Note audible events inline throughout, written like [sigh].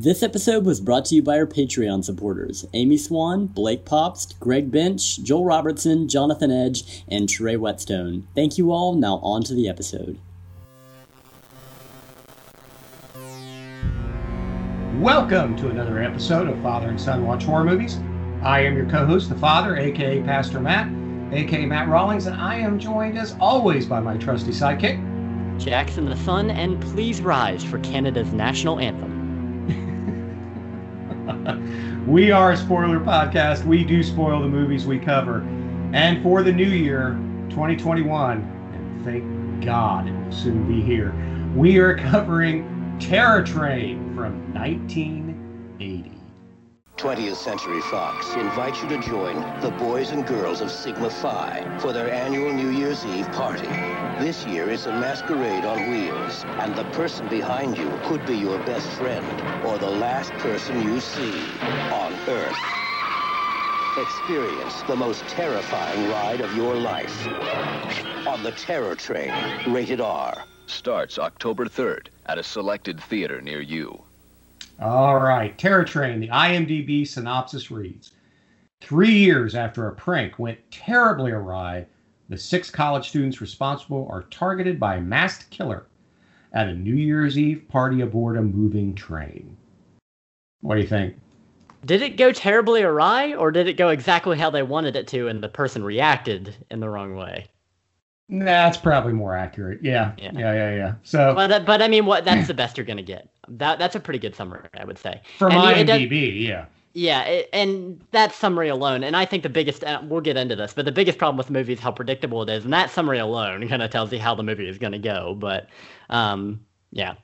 This episode was brought to you by our Patreon supporters Amy Swan, Blake Popst, Greg Bench, Joel Robertson, Jonathan Edge, and Trey Whetstone. Thank you all. Now on to the episode. Welcome to another episode of Father and Son Watch Horror Movies. I am your co host, the Father, aka Pastor Matt, aka Matt Rawlings, and I am joined as always by my trusty sidekick, Jackson the Son, and please rise for Canada's national anthem. [laughs] we are a spoiler podcast. We do spoil the movies we cover. And for the new year, 2021, and thank God it will soon be here, we are covering Terror Train from 1980. 20th Century Fox invites you to join the boys and girls of Sigma Phi for their annual New Year's Eve party. This year it's a masquerade on wheels, and the person behind you could be your best friend or the last person you see on Earth. Experience the most terrifying ride of your life on the Terror Train, rated R. Starts October 3rd at a selected theater near you. All right, Terror Train, the IMDb synopsis reads Three years after a prank went terribly awry, the six college students responsible are targeted by a masked killer at a New Year's Eve party aboard a moving train. What do you think? Did it go terribly awry, or did it go exactly how they wanted it to and the person reacted in the wrong way? That's probably more accurate. Yeah, yeah, yeah, yeah. yeah. So, but uh, but I mean, what? That's the best you're gonna get. That that's a pretty good summary, I would say. From and IMDb, yeah. Yeah, it, and that summary alone, and I think the biggest, uh, we'll get into this, but the biggest problem with the movie is how predictable it is, and that summary alone kind of tells you how the movie is going to go. But, um, yeah,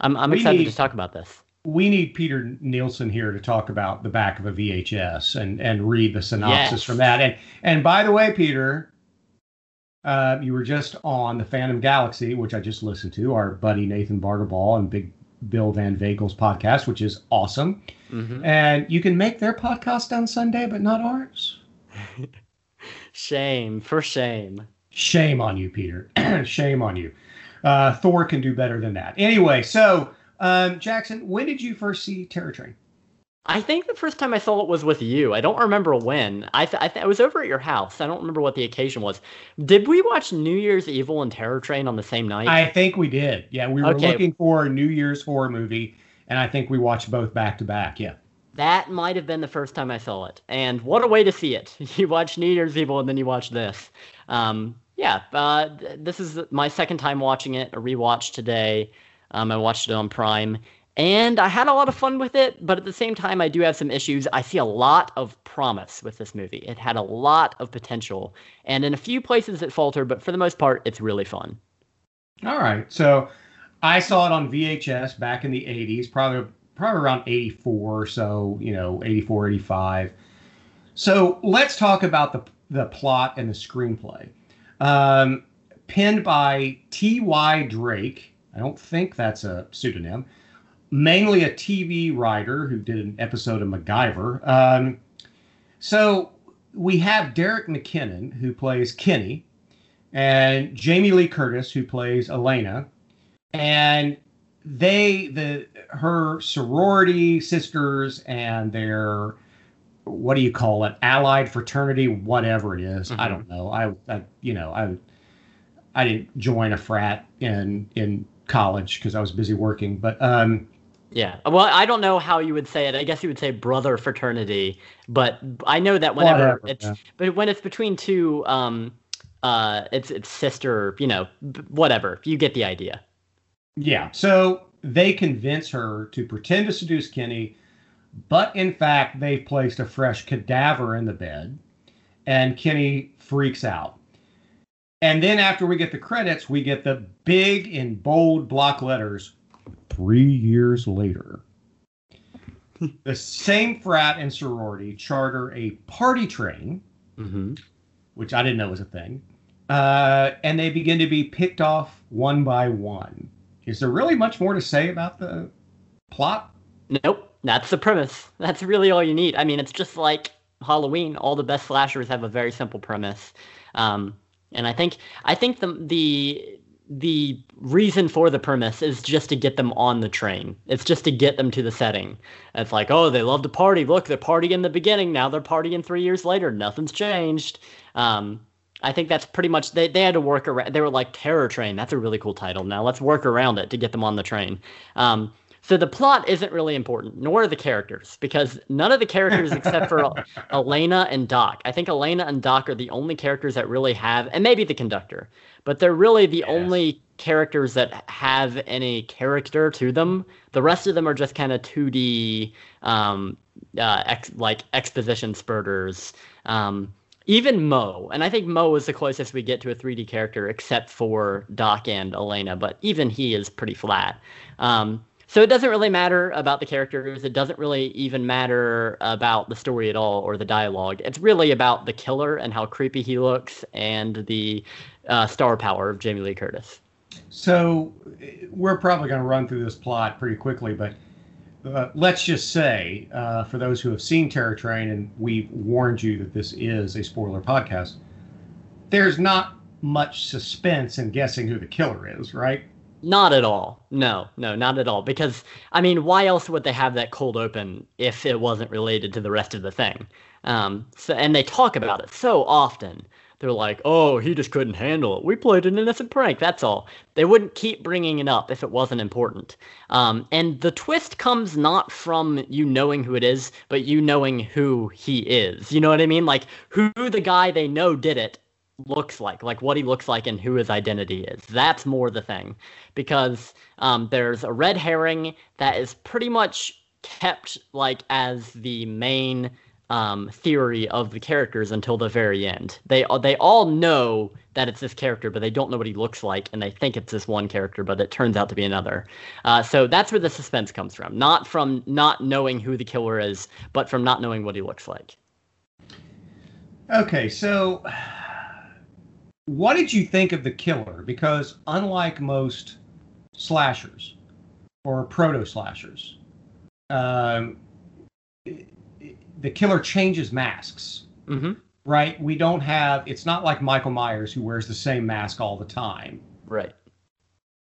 I'm I'm excited need, to talk about this. We need Peter Nielsen here to talk about the back of a VHS and and read the synopsis yes. from that. And and by the way, Peter, uh, you were just on the Phantom Galaxy, which I just listened to, our buddy Nathan Barterball and Big Bill Van Vagel's podcast, which is awesome. Mm-hmm. And you can make their podcast on Sunday, but not ours. [laughs] shame, for shame. Shame on you, Peter. [clears throat] shame on you. Uh, Thor can do better than that. Anyway, so um, Jackson, when did you first see Terror Train? I think the first time I saw it was with you. I don't remember when. I th- I, th- I was over at your house. I don't remember what the occasion was. Did we watch New Year's Evil and Terror Train on the same night? I think we did. Yeah, we were okay. looking for a New Year's horror movie, and I think we watched both back to back. Yeah. That might have been the first time I saw it, and what a way to see it! [laughs] You watch New Year's Evil, and then you watch this. Um, yeah, uh, this is my second time watching it. A rewatch today. Um, I watched it on Prime and I had a lot of fun with it, but at the same time, I do have some issues. I see a lot of promise with this movie. It had a lot of potential, and in a few places it faltered, but for the most part, it's really fun. All right. So I saw it on VHS back in the 80s, probably probably around 84 or so, you know, 84, 85. So let's talk about the, the plot and the screenplay. Um, penned by T.Y. Drake. I don't think that's a pseudonym mainly a TV writer who did an episode of MacGyver. Um, so we have Derek McKinnon, who plays Kenny, and Jamie Lee Curtis, who plays Alana. And they, the her sorority sisters and their what do you call it allied fraternity whatever it is, mm-hmm. i don't know I, I you know i i didn't join a frat in in college because i was busy working but um yeah. Well, I don't know how you would say it. I guess you would say brother fraternity, but I know that whenever Whatever, it's yeah. but when it's between two um uh it's it's sister, you know, whatever. You get the idea. Yeah. So they convince her to pretend to seduce Kenny, but in fact, they've placed a fresh cadaver in the bed, and Kenny freaks out. And then after we get the credits, we get the big in bold block letters three years later, [laughs] the same frat and sorority charter a party train, mm-hmm. which I didn't know was a thing, uh, and they begin to be picked off one by one. Is there really much more to say about the plot? Nope. That's the premise. That's really all you need. I mean, it's just like Halloween. All the best slashers have a very simple premise. Um, and I think I think the the the reason for the premise is just to get them on the train. It's just to get them to the setting. It's like, oh, they love to party. Look, they're partying in the beginning. Now they're partying three years later. Nothing's changed. Um, I think that's pretty much they, they had to work around. They were like Terror Train. That's a really cool title. Now let's work around it to get them on the train. Um, so the plot isn't really important, nor are the characters, because none of the characters except for [laughs] Alana and Doc. I think Alana and Doc are the only characters that really have, and maybe the conductor, but they're really the yes. only characters that have any character to them. The rest of them are just kind of 2D, um, uh, ex- like exposition spurters. Um, even Mo, and I think Mo is the closest we get to a 3D character, except for Doc and Alana, but even he is pretty flat. Um, so it doesn't really matter about the characters. It doesn't really even matter about the story at all or the dialogue. It's really about the killer and how creepy he looks and the uh, star power of Jamie Lee Curtis. So we're probably going to run through this plot pretty quickly, but uh, let's just say, uh, for those who have seen Terror Train, and we've warned you that this is a spoiler podcast, there's not much suspense in guessing who the killer is, right? Not at all. No, no, not at all. Because I mean, why else would they have that cold open if it wasn't related to the rest of the thing? Um, so and they talk about it so often. They're like, "Oh, he just couldn't handle it. We played an innocent prank. That's all." They wouldn't keep bringing it up if it wasn't important. Um, and the twist comes not from you knowing who it is, but you knowing who he is. You know what I mean? Like who the guy they know did it, looks like, like what he looks like and who his identity is. That's more the thing, because um, there's a red herring that is pretty much kept like as the main um, theory of the characters until the very end. They they all know that it's this character, but they don't know what he looks like, and they think it's this one character, but it turns out to be another. Uh, so that's where the suspense comes from, not from not knowing who the killer is, but from not knowing what he looks like. Okay, so what did you think of the killer? Because unlike most slashers or proto slashers, um, the killer changes masks. Mm-hmm. Right? We don't have. It's not like Michael Myers who wears the same mask all the time. Right.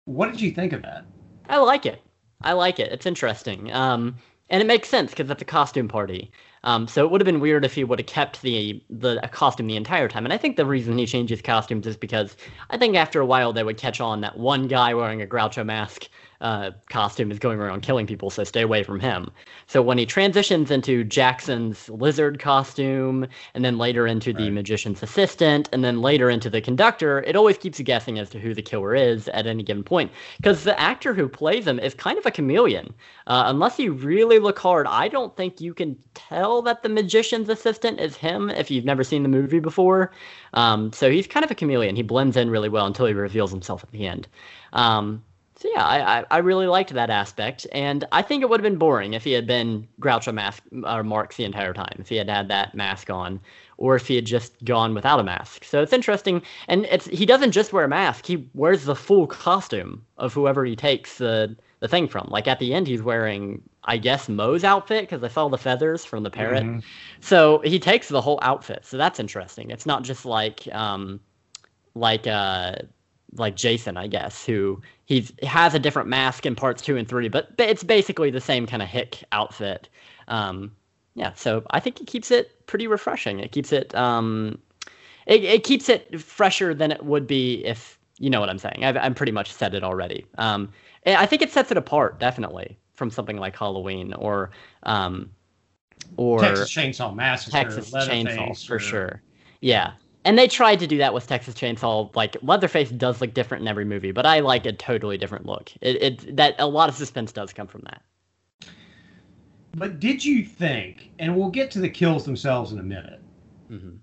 What did you think of that? I like it. I like it. It's interesting. Um, and it makes sense because it's a costume party. Um, so it would have been weird if he would have kept the the costume the entire time. And I think the reason he changes costumes is because I think after a while they would catch on that one guy wearing a Groucho mask uh, costume is going around killing people, so stay away from him. So when he transitions into Jackson's lizard costume, and then later into the right. magician's assistant, and then later into the conductor, it always keeps you guessing as to who the killer is at any given point. Because the actor who plays him is kind of a chameleon. Uh, unless you really look hard, I don't think you can tell that the magician's assistant is him if you've never seen the movie before. Um, so he's kind of a chameleon. He blends in really well until he reveals himself at the end. Um, so yeah, I, I really liked that aspect, and I think it would have been boring if he had been Groucho mask or Marx the entire time, if he had had that mask on, or if he had just gone without a mask. So it's interesting, and it's he doesn't just wear a mask; he wears the full costume of whoever he takes the the thing from. Like at the end, he's wearing, I guess, Mo's outfit because I saw the feathers from the parrot. Mm-hmm. So he takes the whole outfit. So that's interesting. It's not just like um, like uh like Jason, I guess, who he has a different mask in parts two and three, but, it's basically the same kind of hick outfit. Um, yeah, so I think it keeps it pretty refreshing. It keeps it um, it, it keeps it fresher than it would be if you know what I'm saying. I've I'm pretty much said it already. Um, I think it sets it apart definitely from something like Halloween or um, or Texas Chainsaw Massacre, Texas Chainsaw for sure. Yeah, and they tried to do that with Texas Chainsaw. Like Leatherface does look different in every movie, but I like a totally different look. It, it that a lot of suspense does come from that. But did you think? And we'll get to the kills themselves in a minute. Mm-hmm.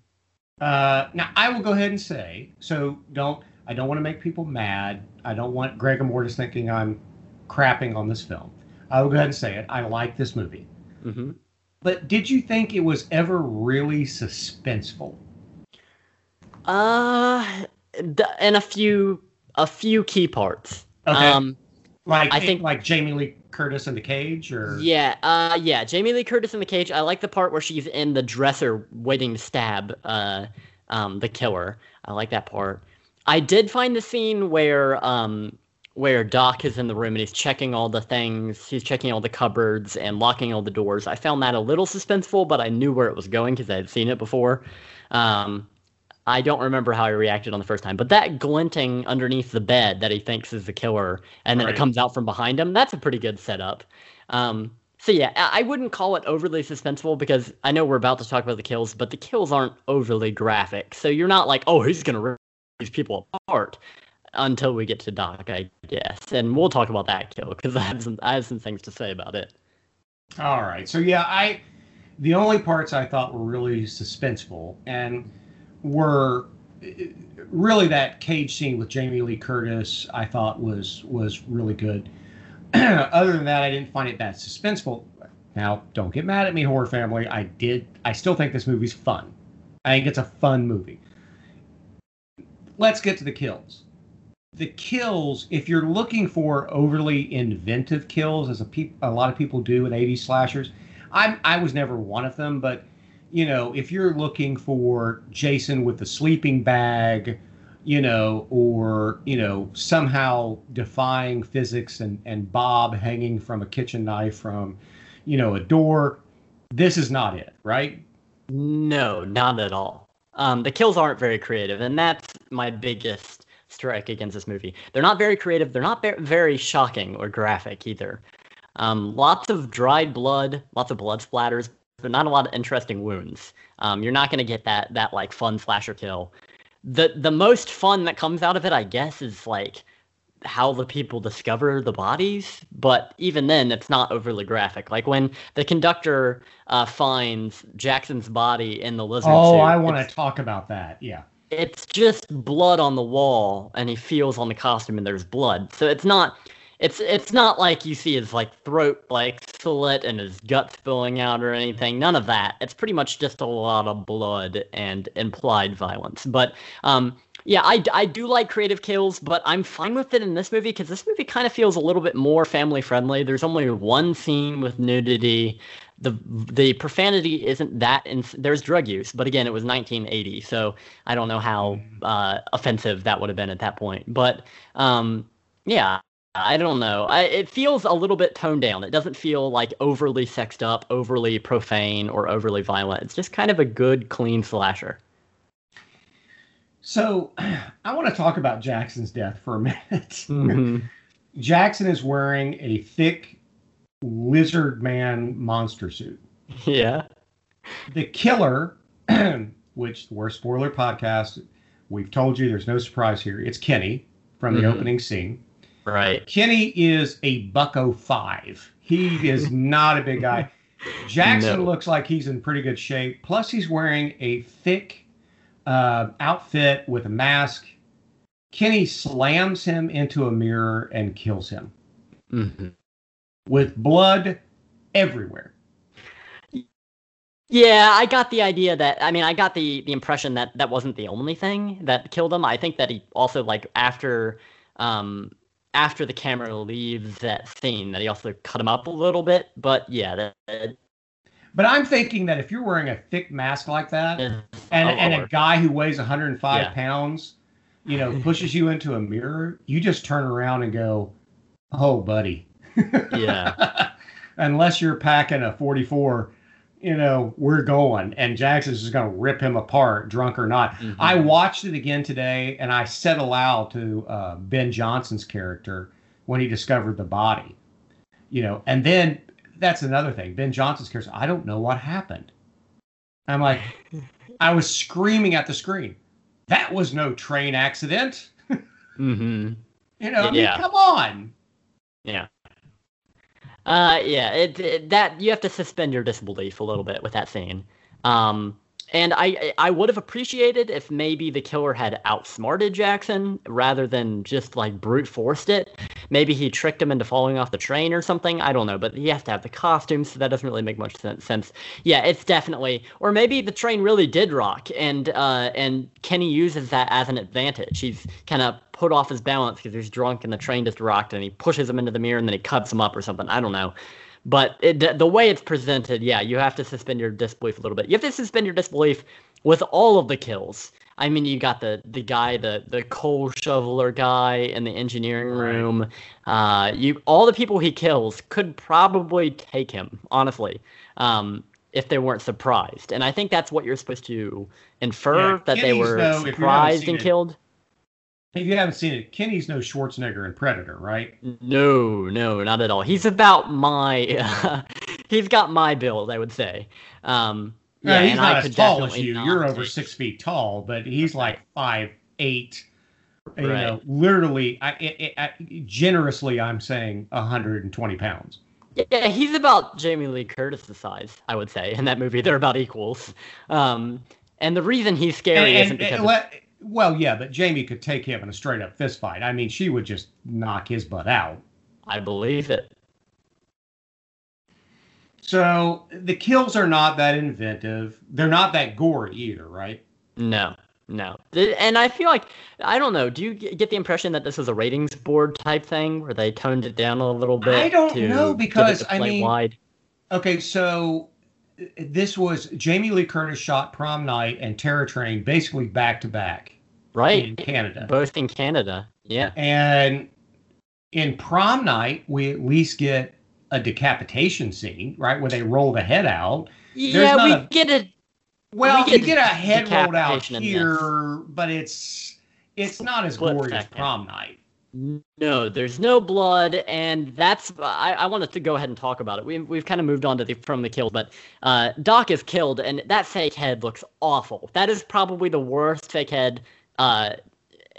Uh, now I will go ahead and say so. Don't I don't want to make people mad. I don't want Greg and Mortis thinking I'm crapping on this film. I will go ahead and say it. I like this movie. Mm-hmm. But did you think it was ever really suspenseful? Uh, and a few a few key parts. Okay. Um, like I think like Jamie Lee Curtis in the cage, or yeah, uh, yeah, Jamie Lee Curtis in the cage. I like the part where she's in the dresser waiting to stab uh, um, the killer. I like that part. I did find the scene where um where Doc is in the room and he's checking all the things, he's checking all the cupboards and locking all the doors. I found that a little suspenseful, but I knew where it was going because I had seen it before. Um, I don't remember how he reacted on the first time, but that glinting underneath the bed that he thinks is the killer, and then Right. it comes out from behind him, that's a pretty good setup. Um, so yeah, I wouldn't call it overly suspenseful because I know we're about to talk about the kills, but the kills aren't overly graphic. So you're not like, oh, he's gonna rip these people apart until we get to Doc, I guess, and we'll talk about that kill because I have some I have some things to say about it. All right. So yeah, I the only parts I thought were really suspenseful and were really that cage scene with Jamie Lee Curtis. I thought was was really good. [clears throat] Other than that, I didn't find it that suspenseful. Now, don't get mad at me, horror family. I did. I still think this movie's fun. I think it's a fun movie. Let's get to the kills. The kills, if you're looking for overly inventive kills, as a, a lot of people do with 80s slashers, I I was never one of them. But you know, if you're looking for Jason with the sleeping bag, you know, or you know, somehow defying physics and and Bob hanging from a kitchen knife from, you know, a door, this is not it, right? No, not at all. Um, the kills aren't very creative, and that's my biggest strike against this movie. They're not very creative. They're not ver- very shocking or graphic either. Um, lots of dried blood, lots of blood splatters, but not a lot of interesting wounds. Um, you're not going to get that that like fun slasher kill. The the most fun that comes out of it, I guess, is like how the people discover the bodies. But even then, it's not overly graphic. Like when the conductor uh, finds Jackson's body in the lizard Oh, suit, I want to talk about that. Yeah. it's just blood on the wall and he feels on the costume and there's blood so it's not it's it's not like you see his like throat like and his gut spilling out or anything none of that. It's pretty much just a lot of blood and implied violence. But um yeah i, I do like creative kills but i'm fine with it in this movie because this movie kind of feels a little bit more family friendly there's only one scene with nudity. The the profanity isn't that ins- there's drug use but again it was 1980 so i don't know how uh, offensive that would have been at that point. But um yeah i don't know I, it feels a little bit toned down it doesn't feel like overly sexed up overly profane or overly violent it's just kind of a good clean slasher So [clears throat] I want to talk about Jackson's death for a minute. [laughs] Mhm. Jackson is wearing a thick lizard man monster suit. yeah The killer, [clears throat] which we're spoiler podcast, we've told you there's no surprise here. It's Kenny from the Mhm. opening scene. Right Kenny is a bucko five. He is [laughs] not a big guy. Jackson No. looks like he's in pretty good shape. Plus, he's wearing a thick uh, outfit with a mask. Kenny slams him into a mirror and kills him hmm with blood everywhere. Yeah, I got the idea that I mean I got the the impression that that wasn't the only thing that killed him. I think that he also like after um after the camera leaves that scene that he also cut him up a little bit. But yeah, that, that But I'm thinking that if you're wearing a thick mask like that, oh, and, a and a guy who weighs 105 Yeah. pounds, you know, [laughs] pushes you into a mirror, you just turn around and go, "Oh, buddy." yeah, [laughs] Unless you're packing a 44, you know, we're going, and Jackson's just going to rip him apart, drunk or not. Mhm. I watched it again today, and I said aloud to uh, Ben Johnson's character when he discovered the body, you know, and then that's another thing. Ben Johnson's character, I don't know what happened. I'm like, I was screaming at the screen. That was no train accident. hmm [laughs] You know, I mean, Yeah. come on. yeah. Uh, yeah, it, it that you have to suspend your disbelief a little bit with that scene. Um, and I I would have appreciated if maybe the killer had outsmarted Jackson rather than just like brute forced it. Maybe he tricked him into falling off the train or something. I don't know, but he has to have the costumes, so that doesn't really make much sen- sense. Yeah, it's definitely, or maybe the train really did rock, and uh, and Kenny uses that as an advantage. He's kind of put off his balance because he's drunk and the train just rocked, and he pushes him into the mirror and then he cuts him up or something. I don't know. But it, the way it's presented, yeah, you have to suspend your disbelief a little bit. You have to suspend your disbelief with all of the kills. I mean, you got the the guy, the the coal shoveler guy in the engineering room. Uh, you all the people he kills could probably take him, honestly, um, if they weren't surprised. And I think that's what you're supposed to infer Yeah, that they were no- if you haven't surprised and it- killed. If you haven't seen it, Kenny's no Schwarzenegger in Predator, right? No, no, not at all. He's about my. [laughs] he's got my build, I would say. Um, Yeah, yeah, he's not I as tall as you. You're over six feet tall, but he's like five eight. You Right. know, literally, I, I, I, generously, I'm saying 120 pounds. Yeah, he's about Jamie Lee Curtis's size, I would say. In that movie, they're about equals. Um, and the reason he's scary And- isn't and- because and well, yeah, but Jamie could take him in a straight up fist fight. I mean, she would just knock his butt out. I believe it. So the kills are not that inventive. They're not that gory either, right? No, no. And I feel like I don't know. Do you get the impression that this is a ratings board type thing where they toned it down a little bit? I don't know, because, I mean, wide? Okay, so this was Jamie Lee Curtis shot Prom Night and Terror Train basically back to back in? Canada. Both in Canada. Yeah. And in Prom Night, we at least get a decapitation scene, right, where they roll the head out. Yeah, we a- get it. Well, We you get get a head rolled out here, but it's it's not as Split gory as. Prom Night. No, there's no blood, and that's I, I wanted to go ahead and talk about it. We, we've kind of moved on to the from the kill, but uh, Doc is killed, and that fake head looks awful. That is probably the worst fake head, uh,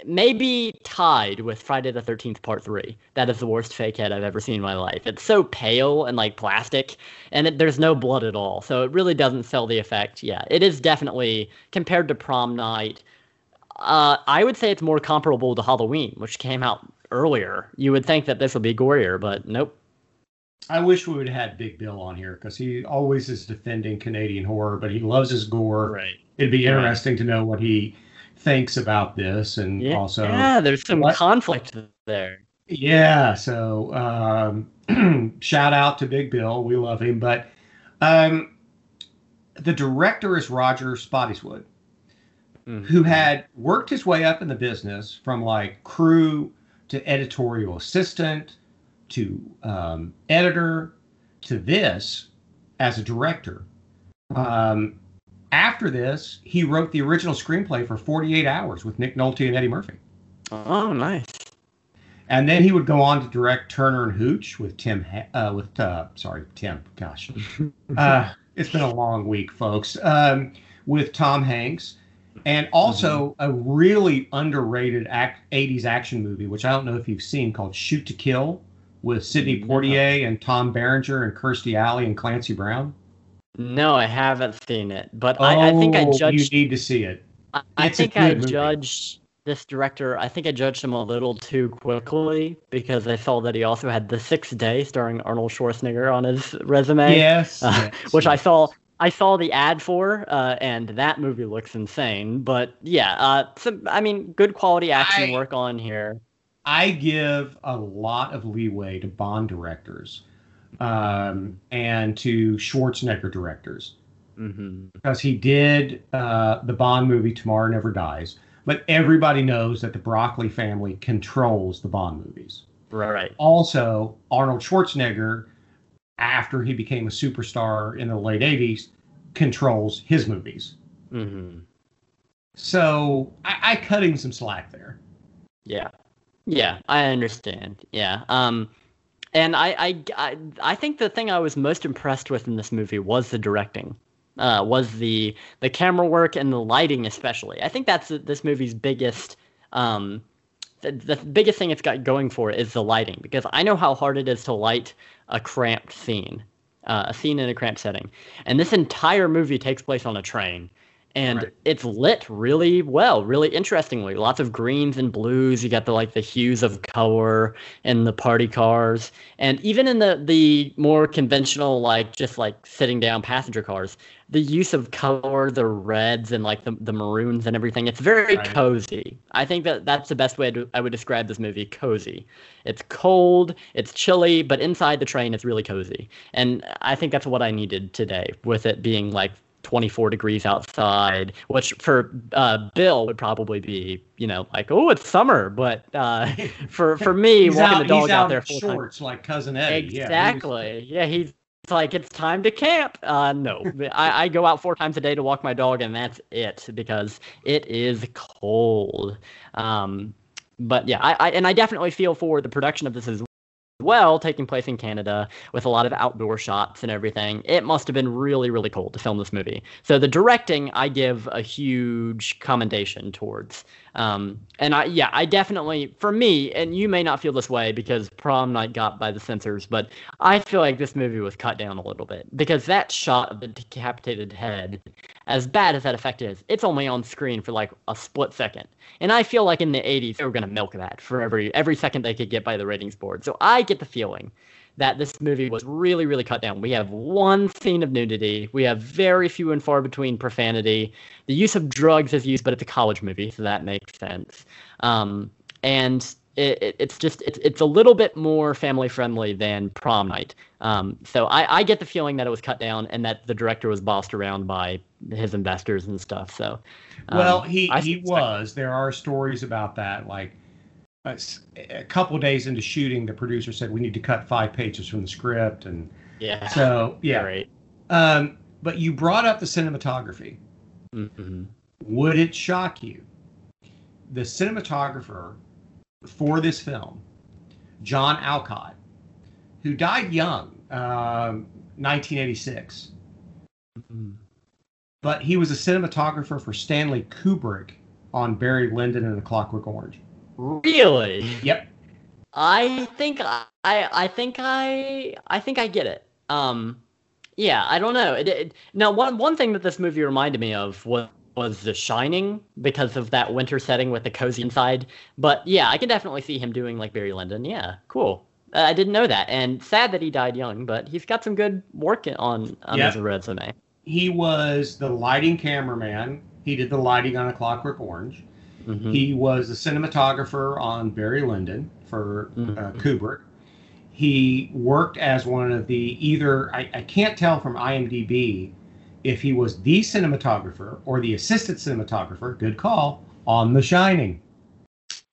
maybe tied with Friday the Thirteenth Part Three. That is the worst fake head I've ever seen in my life. It's so pale and like plastic, and it, there's no blood at all, so it really doesn't sell the effect. Yeah, it is definitely compared to Prom Night. Uh, I would say it's more comparable to Halloween, which came out earlier. You would think that this would be gorier, but nope. I wish we would have had Big Bill on here because he always is defending Canadian horror, but he loves his gore. Right. It'd be Right. interesting to know what he thinks about this, and Yeah, also, yeah, there's some What? conflict there. yeah. So, um, [clears throat] shout out to Big Bill. We love him, but um, the director is Roger Spottiswoode. Mhm. who had worked his way up in the business from like crew to editorial assistant to um, editor to this as a director. Um, after this, he wrote the original screenplay for 48 Hours with Nick Nolte and Eddie Murphy. Oh, nice. And then he would go on to direct Turner and Hooch with Tim, uh, with uh, sorry Tim, gosh, [laughs] uh, it's been a long week, folks. Um, with Tom Hanks, and also a really underrated act, '80s action movie, which I don't know if you've seen, called Shoot to Kill, with Sidney No. Poitier and Tom Berenger and Kirstie Alley and Clancy Brown. No, I haven't seen it, but I, I think I Oh, judged. You need to see it. I, I think I movie. judged this director. I think I judged him a little too quickly because I saw that he also had The Sixth Day, starring Arnold Schwarzenegger, on his resume. Yes, uh, yes, [laughs] which I saw. I saw the ad for, uh, and that movie looks insane. But yeah, uh, some, I mean, good quality action I- work on here. I give a lot of leeway to Bond directors um, and to Schwarzenegger directors hmm because he did uh, the Bond movie Tomorrow Never Dies. But everybody knows that the Broccoli family controls the Bond movies. Right. Also, Arnold Schwarzenegger, after he became a superstar in the late 80s, controls his movies. hmm So I, I cut him some slack there. Yeah. Yeah, I understand. Yeah. Um, and I, I, I, think the thing I was most impressed with in this movie was the directing. Uh, was the the camera work and the lighting especially. I think that's this movie's biggest um, the, the biggest thing it's got going for it is the lighting because I know how hard it is to light a cramped scene, uh, a scene in a cramped setting, and this entire movie takes place on a train, and Right. it's lit really well, really interestingly. Lots of greens and blues. You got the like the hues of color in the party cars, and even in the the more conventional like just like sitting down passenger cars, the use of color, the reds and like the, the maroons and everything, it's very Right. cozy. I think that that's the best way to, I would describe this movie cozy. It's cold, it's chilly, but inside the train it's really cozy. And I think that's what I needed today with it being like 24 degrees outside, which for uh, Bill would probably be, you know, like, oh, it's summer. But uh, [laughs] for for me, He's walking out, the dog out, out there full time. shorts like cousin Eddie. Yeah, he was- Exactly. Yeah, he's it's like it's time to camp. Uh, no, I, I go out four times a day to walk my dog, and that's it because it is cold. Um, but yeah, I, I and I definitely feel for the production of this as well, taking place in Canada with a lot of outdoor shots and everything. It must have been really, really cold to film this movie. So the directing, I give a huge commendation towards. Um, and I, yeah, I definitely, for me, and you may not feel this way because prom night got by the censors, but I feel like this movie was cut down a little bit because that shot of the decapitated head, as bad as that effect is, it's only on screen for like a split second. And I feel like in the 80s they were going to milk that for every every second they could get by the ratings board. So I get the feeling that this movie was really really cut down. We have one scene of nudity. We have very few and far between profanity. The use of drugs is used, but it's a college movie, so that makes sense. Um, and it, it, it's just it's it's a little bit more family friendly than prom night. Um, so I, I get the feeling that it was cut down and that the director was bossed around by his investors and stuff. So um, Well, he I he was. There are stories about that. Like a, s- a couple days into shooting, the producer said we need to cut five pages from the script, and Yeah. so yeah. Great. Um, but you brought up the cinematography. hmm Would it shock you? The cinematographer for this film, John Alcott, who died young, um, 1986, but he was a cinematographer for Stanley Kubrick on Barry Lyndon and A Clockwork Orange. Really? Yep. I think I I think I I think I get it. Um, yeah, I don't know. It, it, now, one one thing that this movie reminded me of was was The Shining because of that winter setting with the cozy inside. But yeah, I can definitely see him doing like Barry Lyndon. Yeah, cool. Uh, I didn't know that, and sad that he died young. But he's got some good work on on Yeah. his resume. He was the lighting cameraman. He did the lighting on A Clockwork Orange. Mhm. He was the cinematographer on Barry Lyndon for uh, Mhm. Kubrick. He worked as one of the either, I, I can't tell from IMDb if he was the cinematographer or the assistant cinematographer, good call, on The Shining.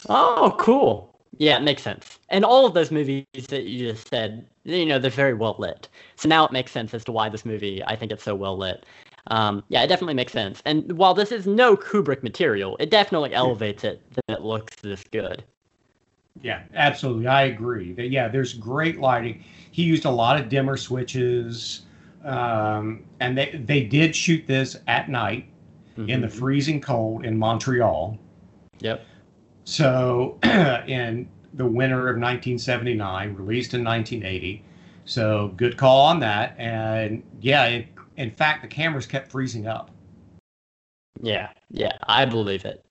Oh, cool. Yeah, it makes sense. And all of those movies that you just said, you know, they're very well lit. So now it makes sense as to why this movie, I think it's so well lit. Um, yeah, it definitely makes sense. And while this is no Kubrick material, it definitely elevates it that it looks this good. Yeah, absolutely. I agree. That yeah, there's great lighting. He used a lot of dimmer switches, um, and they they did shoot this at night in the Mhm. freezing cold in Montreal. Yep. So [clears throat] in the winter of 1979, released in 1980. So good call on that. And yeah, it, in fact, the cameras kept freezing up. Yeah, yeah, I believe it.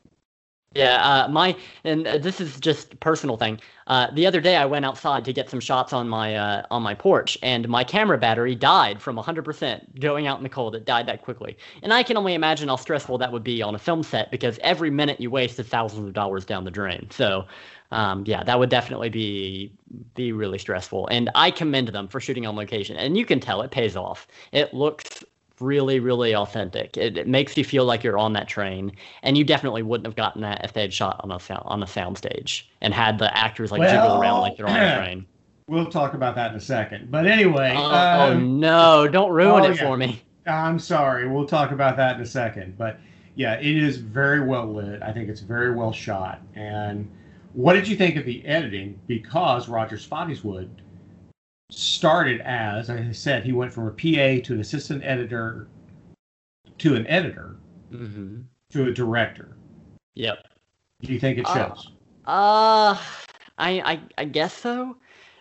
Yeah, uh, my and uh, this is just personal thing. Uh, the other day, I went outside to get some shots on my uh, on my porch, and my camera battery died from 100% going out in the cold. It died that quickly, and I can only imagine how stressful that would be on a film set because every minute you waste is thousands of dollars down the drain. So, um, yeah, that would definitely be be really stressful. And I commend them for shooting on location, and you can tell it pays off. It looks really, really authentic. It, it makes you feel like you're on that train, and you definitely wouldn't have gotten that if they had shot on a sound on a soundstage and had the actors like jiggle around like they're on a [clears throat] train. We'll talk about that in a second. But anyway, Oh, oh, um, no! Don't ruin oh, it yeah. for me. I'm sorry. We'll talk about that in a second. But yeah, it is very well lit. I think it's very well shot. And what did you think of the editing? Because Roger Spottiswoode started as, as I said, he went from a PA to an assistant editor to an editor hmm to a director. Yep. Do you think it Uh, shows? Uh, I, I I guess so.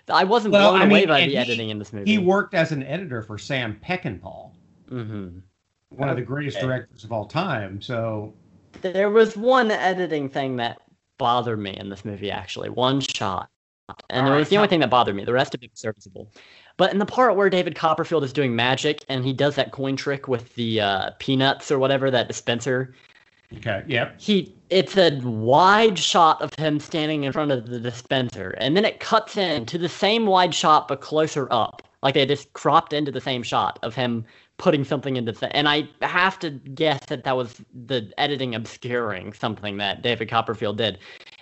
I wasn't Well, blown I away by the he- editing in this movie. he worked as an editor for Sam Peckinpah, hmm one of the greatest directors of all time. So There was one editing thing that bothered me in this movie, actually. One shot. And it was the only thing that bothered me. The rest of it was serviceable. But in the part where David Copperfield is doing magic and he does that coin trick with the uh, peanuts or whatever, that dispenser, okay, yep. he it's a wide shot of him standing in front of the dispenser. And then it cuts in to the same wide shot but closer up Like they just cropped into the same shot of him putting something into the and I have to guess that that was the editing obscuring something that David Copperfield did.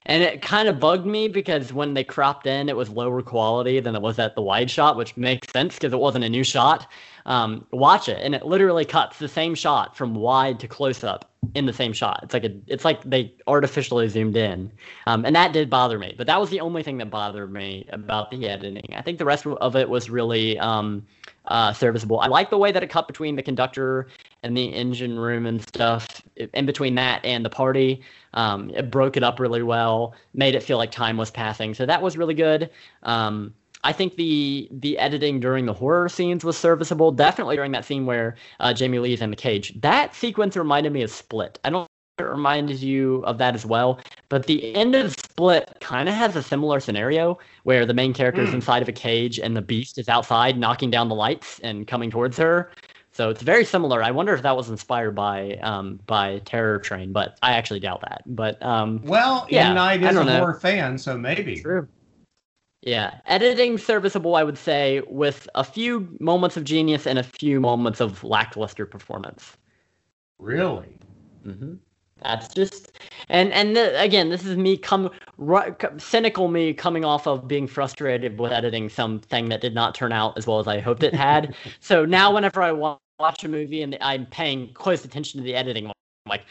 And it kind of bugged me because when they cropped in, it was lower quality than it was at the wide shot, which makes sense because it wasn't a new shot. Um, watch it, and it literally cuts the same shot from wide to close up in the same shot. It's like a, it's like they artificially zoomed in, um, and that did bother me. But that was the only thing that bothered me about the editing. I think the rest of it was really um, uh, serviceable. I like the way that it cut between the conductor and the engine room and stuff. In between that and the party, um, it broke it up really well, made it feel like time was passing. So that was really good. Um, I think the the editing during the horror scenes was serviceable. Definitely during that scene where uh, Jamie Lee's in the cage. That sequence reminded me of Split. I don't reminded you of that as well, but the end of Split kind of has a similar scenario where the main character is Mm. inside of a cage and the beast is outside knocking down the lights and coming towards her. So it's very similar. I wonder if that was inspired by um, by Terror Train, but I actually doubt that. But um, Well, Yeah, M Night I is a know. horror fan, so maybe. True. Yeah, editing serviceable, I would say, with a few moments of genius and a few moments of lackluster performance. Really? hmm That's just, and and the, again, this is me come cynical me coming off of being frustrated with editing something that did not turn out as well as I hoped it had. [laughs] so now, whenever I wa- watch a movie and I'm paying close attention to the editing, I'm like,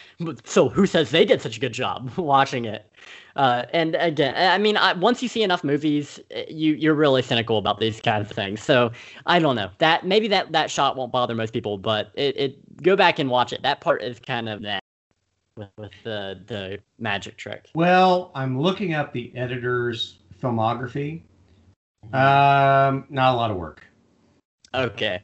so who says they did such a good job [laughs] watching it? Uh, and again, I mean, I, once you see enough movies, eh, you you're really cynical about these kinds of things. So I don't know that maybe that that shot won't bother most people, but it, it go back and watch it. That part is kind of that with with the the magic trick. Well, I'm looking up the editor's filmography. Um, not a lot of work. Okay.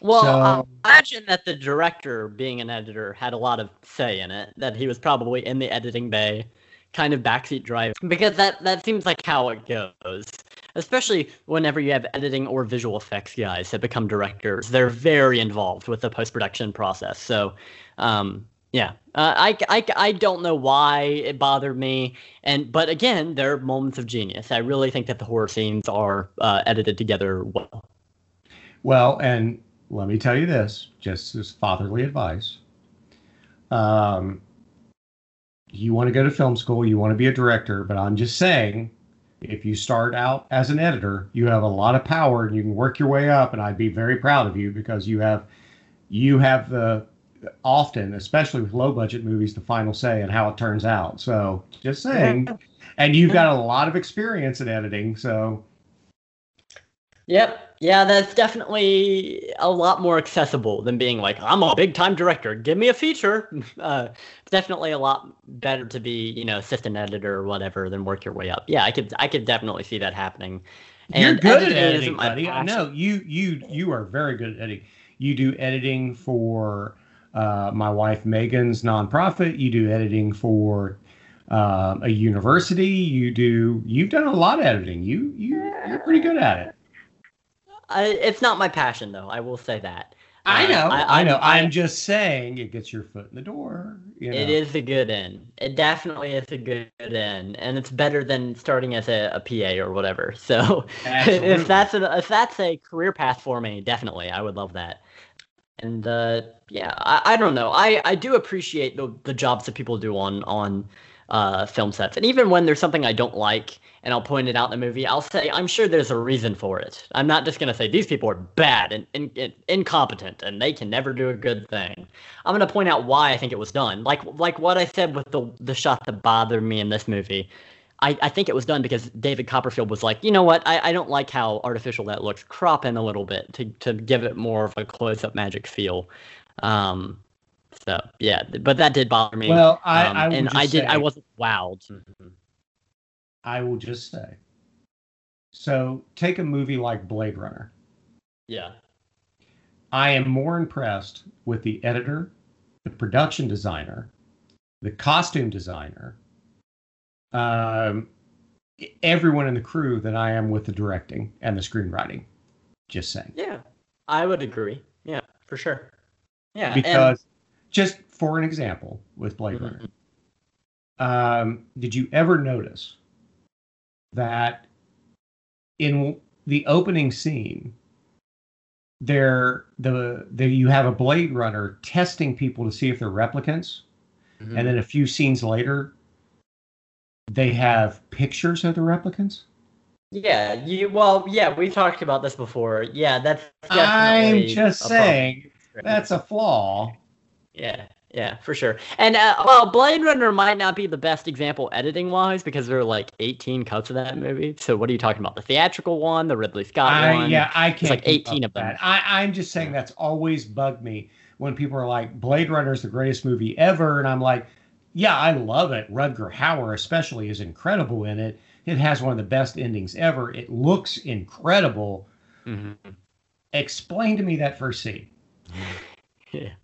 Well, So- I imagine that the director, being an editor, had a lot of say in it. That he was probably in the editing bay, kind of backseat driver, because that that seems like how it goes. Especially whenever you have editing or visual effects guys that become directors, they're very involved with the post production process. So, um, yeah, uh, I, I, I don't know why it bothered me, and but again, there are moments of genius. I really think that the horror scenes are uh, edited together well. Well, and let me tell you this, just as fatherly advice. Um, you want to go to film school, you want to be a director, but I'm just saying, if you start out as an editor, you have a lot of power and you can work your way up. And I'd be very proud of you because you have, you have the often, especially with low budget movies, the final say and how it turns out. So just saying, and you've got a lot of experience in editing, so Yep. Yeah, that's definitely a lot more accessible than being like, I'm a big time director. Give me a feature. [laughs] Uh, definitely a lot better to be, you know, assistant editor or whatever than work your way up. Yeah, I could I could definitely see that happening. You're And good at editing editing, isn't buddy. I know you you you are very good at editing. You do editing for uh, my wife Megan's nonprofit. You do editing for um, a university. You do you've done a lot of editing. You you you're pretty good at it. I, it's not my passion though. I will say that. I Uh, know. I, I- know. I- I'm just saying it gets your foot in the door. You know? It is a good end. It definitely is a good end, and it's better than starting as a, a PA or whatever. [laughs] So [laughs] Absolutely. if that's an, if that's a career path for me, definitely I would love that. And uh, yeah, I, I don't know. I, I do appreciate the the jobs that people do on on uh, film sets, and even when there's something I don't like, and I'll point it out in the movie, I'll say I'm sure there's a reason for it. I'm not just gonna say these people are bad and, and, and incompetent and they can never do a good thing. I'm gonna point out why I think it was done. Like like what I said with the the shot that bothered me in this movie. I, I think it was done because David Copperfield was like, you know what, I, I don't like how artificial that looks. Crop in a little bit to, to give it more of a close up magic feel. Um, so yeah, but that did bother me. Well, I, Um, I will and just I did say, I wasn't wowed. I will just say. So take a movie like Blade Runner. Yeah. I am more impressed with the editor, the production designer, the costume designer, um, everyone in the crew than I am with the directing and the screenwriting. Just saying. Yeah. I would agree. Yeah, for sure. Yeah. and- Because, just for an example, with Blade Runner, um, did you ever notice that in the opening scene, they're the, the you have a Blade Runner testing people to see if they're replicants, Mhm. and then a few scenes later, they have pictures of the replicants. Yeah, you well, yeah, we talked about this before. Yeah, that's I'm just a problem. saying that's a flaw. Yeah, yeah, for sure. And uh, well, Blade Runner might not be the best example editing wise because there are like 18 cuts of that movie. So what are you talking about? The theatrical one, the Ridley Scott I, one? yeah, I can't. like 18 of them. that. I, I'm just saying that's always bugged me when people are like, Blade Runner is the greatest movie ever. And I'm like, yeah, I love it. Rutger Hauer, especially, is incredible in it. It has one of the best endings ever. It looks incredible. Mhm. Explain to me that first scene. Yeah. [laughs]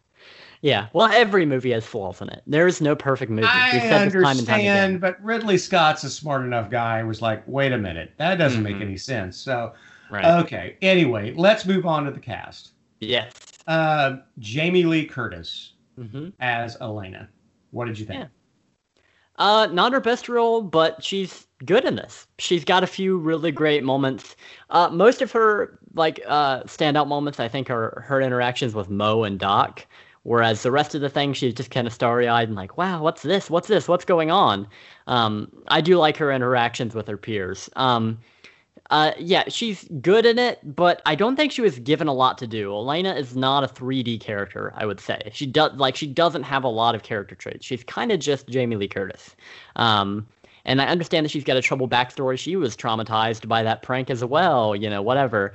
Yeah. Well, every movie has flaws in it. There is no perfect movie. I We've said this time and time understand, again. but Ridley Scott's a smart enough guy. and Was like, wait a minute, that doesn't make Mhm. any sense. So, Right. okay. Anyway, let's move on to the cast. yes. Uh, Jamie Lee Curtis hmm as Alana. What did you think? Yeah. Uh, not her best role, but she's good in this. She's got a few really great moments. Uh, most of her like uh standout moments, I think, are her interactions with Mo and Doc. Whereas the rest of the thing, she's just kind of starry-eyed and like, "Wow, what's this? What's this? What's going on?" Um, I do like her interactions with her peers. Um, uh, yeah, she's good in it, but I don't think she was given a lot to do. Alana is not a 3D character, I would say. She does like she doesn't have a lot of character traits. She's kind of just Jamie Lee Curtis. Um, and I understand that she's got a troubled backstory. She was traumatized by that prank as well, you know, whatever.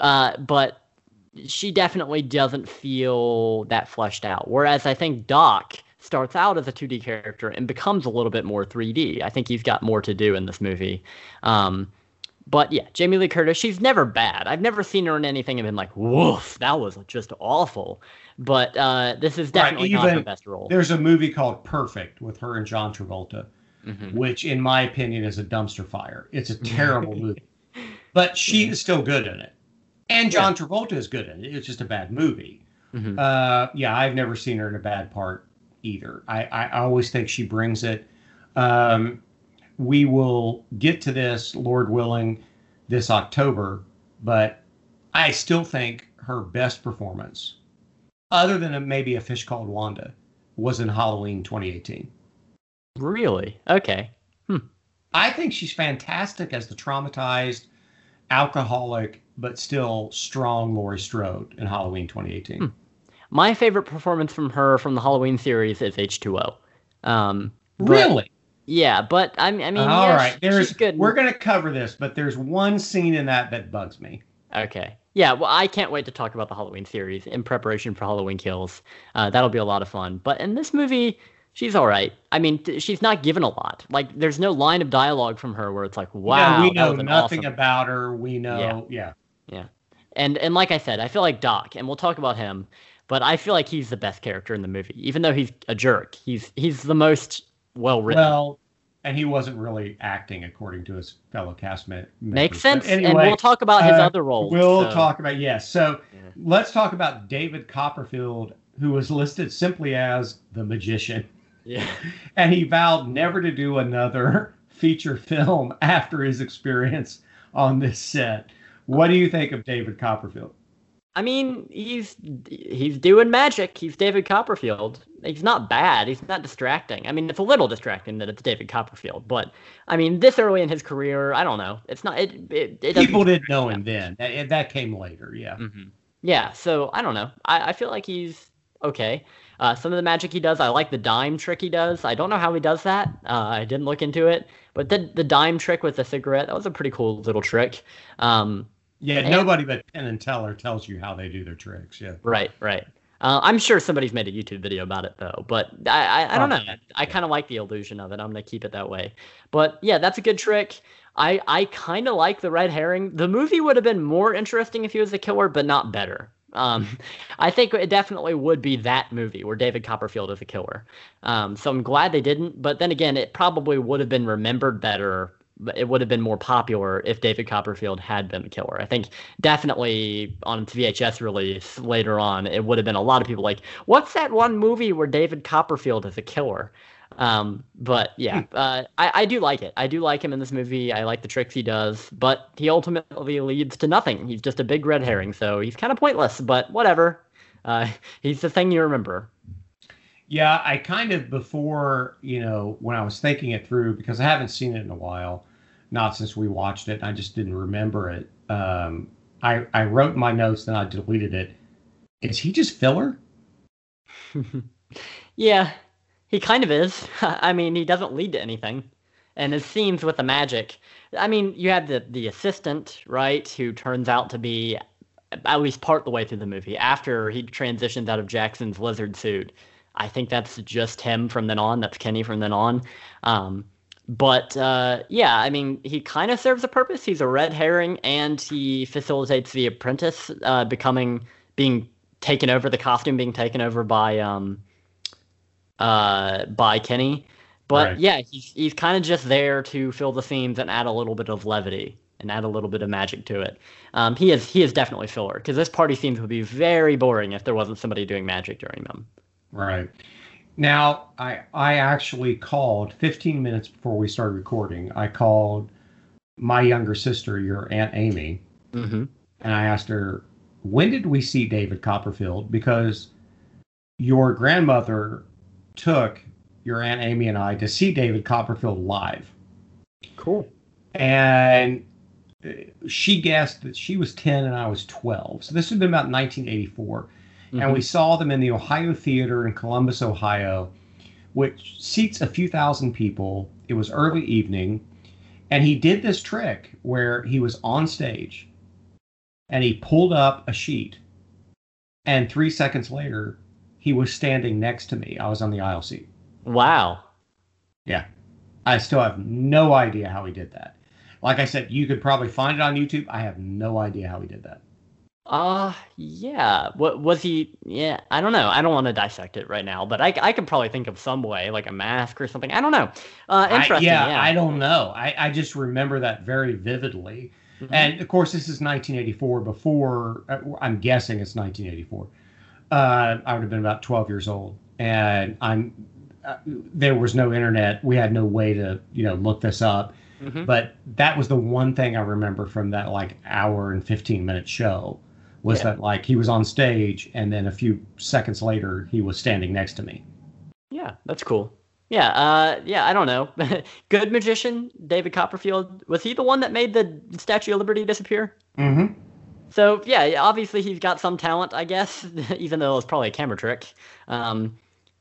Uh, but she definitely doesn't feel that fleshed out. Whereas I think Doc starts out as a 2D character and becomes a little bit more 3D. I think he's got more to do in this movie. Um, but yeah, Jamie Lee Curtis, she's never bad. I've never seen her in anything and been like, woof, that was just awful. But uh, this is Right, definitely not her best role. There's a movie called Perfect with her and John Travolta, Mhm. which, in my opinion, is a dumpster fire. It's a terrible movie, but she is still good in it, and John Travolta is good in it. It's just a bad movie. Mhm. Uh, yeah, I've never seen her in a bad part either. I, I always think she brings it. Um, we will get to this, Lord willing, this October, but I still think her best performance, other than a, maybe a fish called Wanda, was in Halloween 2018. Really? Okay. I think she's fantastic as the traumatized, alcoholic, but still strong Laurie Strode in Halloween 2018. Hmm. My favorite performance from her from the Halloween series is H2O. Um, Really? Yeah, but I mean, I mean, All yeah, right, there's good. we're gonna cover this, but there's one scene in that that bugs me. Okay. Yeah, well, I can't wait to talk about the Halloween series in preparation for Halloween Kills. Uh, that'll be a lot of fun. But in this movie, she's all right. I mean, th- she's not given a lot. Like, there's no line of dialogue from her where it's like, wow, we that know nothing awesome- about her. We know, Yeah. yeah. And and like I said, I feel like Doc, and we'll talk about him. But I feel like he's the best character in the movie, even though he's a jerk. He's he's the most well written. Well, and he wasn't really acting according to his fellow cast ma- members. Makes But sense. and we'll talk about his uh, other roles. We'll so- talk about yes. So Yeah. let's talk about David Copperfield, who was listed simply as the magician, Yeah. [laughs] and he vowed never to do another [laughs] feature film after his experience on this set. What do you think of David Copperfield? I mean, he's he's doing magic. He's David Copperfield. He's not bad. He's not distracting. I mean, it's a little distracting that it's David Copperfield, but I mean, this early in his career, I don't know. It's not. It it, it doesn't- People didn't know him then. That, that came later. Yeah. Mhm. Yeah. So I don't know. I, I feel like he's okay. Uh, some of the magic he does, I like the dime trick he does. I don't know how he does that. Uh, I didn't look into it, but the the dime trick with the cigarette that was a pretty cool little trick. Um, Yeah. And- nobody but Penn and Teller tells you how they do their tricks. Yeah. Right, right. Uh, I'm sure somebody's made a YouTube video about it though, but I, I, I don't know. I kind of like the illusion of it. I'm gonna keep it that way. But yeah, that's a good trick. I, I kind of like the red herring. The movie would have been more interesting if he was the killer, but not better. Um, I think it definitely would be that movie where David Copperfield is a killer. Um, so I'm glad they didn't. But then again, it probably would have been remembered better. It would have been more popular if David Copperfield had been the killer. I think definitely on its VHS release later on, it would have been a lot of people like, "What's that one movie where David Copperfield is a killer?" Um, but yeah, uh, I, I do like it. I do like him in this movie. I like the tricks he does, but he ultimately leads to nothing. He's just a big red herring, so he's kind of pointless. But whatever. Uh, [laughs] he's the thing you remember. Yeah, I kind of before you know when I was thinking it through because I haven't seen it in a while, not since we watched it. I just didn't remember it. Um, I I wrote my notes, then I deleted it. Is he just filler? [laughs] yeah, he kind of is. [laughs] I mean, he doesn't lead to anything. And his scenes with the magic. I mean, you have the the assistant, right, who turns out to be at least part the way through the movie after he transitions out of Jackson's lizard suit. I think that's just him from then on. That's Kenny from then on. Um, but uh, yeah, I mean, he kind of serves a purpose. He's a red herring, and he facilitates the apprentice uh, becoming being taken over, the costume being taken over by um, uh, by Kenny. But right. yeah, he's he's kind of just there to fill the scenes and add a little bit of levity and add a little bit of magic to it. Um, he is he is definitely filler because this party scenes would be very boring if there wasn't somebody doing magic during them. Right. Now, I I actually called 15 minutes before we started recording. I called my younger sister, your aunt Amy, mm-hmm. and I asked her when did we see David Copperfield because your grandmother took your aunt Amy and I to see David Copperfield live. Cool. And uh, she guessed that she was 10 and I was 12. So this would have been about 1984. Mm-hmm. And we saw them in the Ohio Theater in Columbus, Ohio, which seats a few thousand people. It was early evening. And he did this trick where he was on stage and he pulled up a sheet. And three seconds later, he was standing next to me. I was on the aisle seat. Wow. Yeah. I still have no idea how he did that. Like I said, you could probably find it on YouTube. I have no idea how he did that. Uh, yeah. What was he? Yeah, I don't know. I don't want to dissect it right now, but I, I could probably think of some way, like a mask or something. I don't know. Uh, interesting. I, yeah, yeah, I don't know. I, I just remember that very vividly. Mm-hmm. And of course, this is 1984. Before, uh, I'm guessing it's 1984 uh, I would have been about 12 years old, and I'm uh, there was no internet. We had no way to you know look this up. Mm-hmm. But that was the one thing I remember from that like hour and 15 minute show was yeah. that like he was on stage and then a few seconds later he was standing next to me. Yeah, that's cool. Yeah, uh, yeah, I don't know. [laughs] Good magician, David Copperfield. Was he the one that made the Statue of Liberty disappear? Mm-hmm. So yeah, obviously he's got some talent, I guess, [laughs] even though it's probably a camera trick. Um,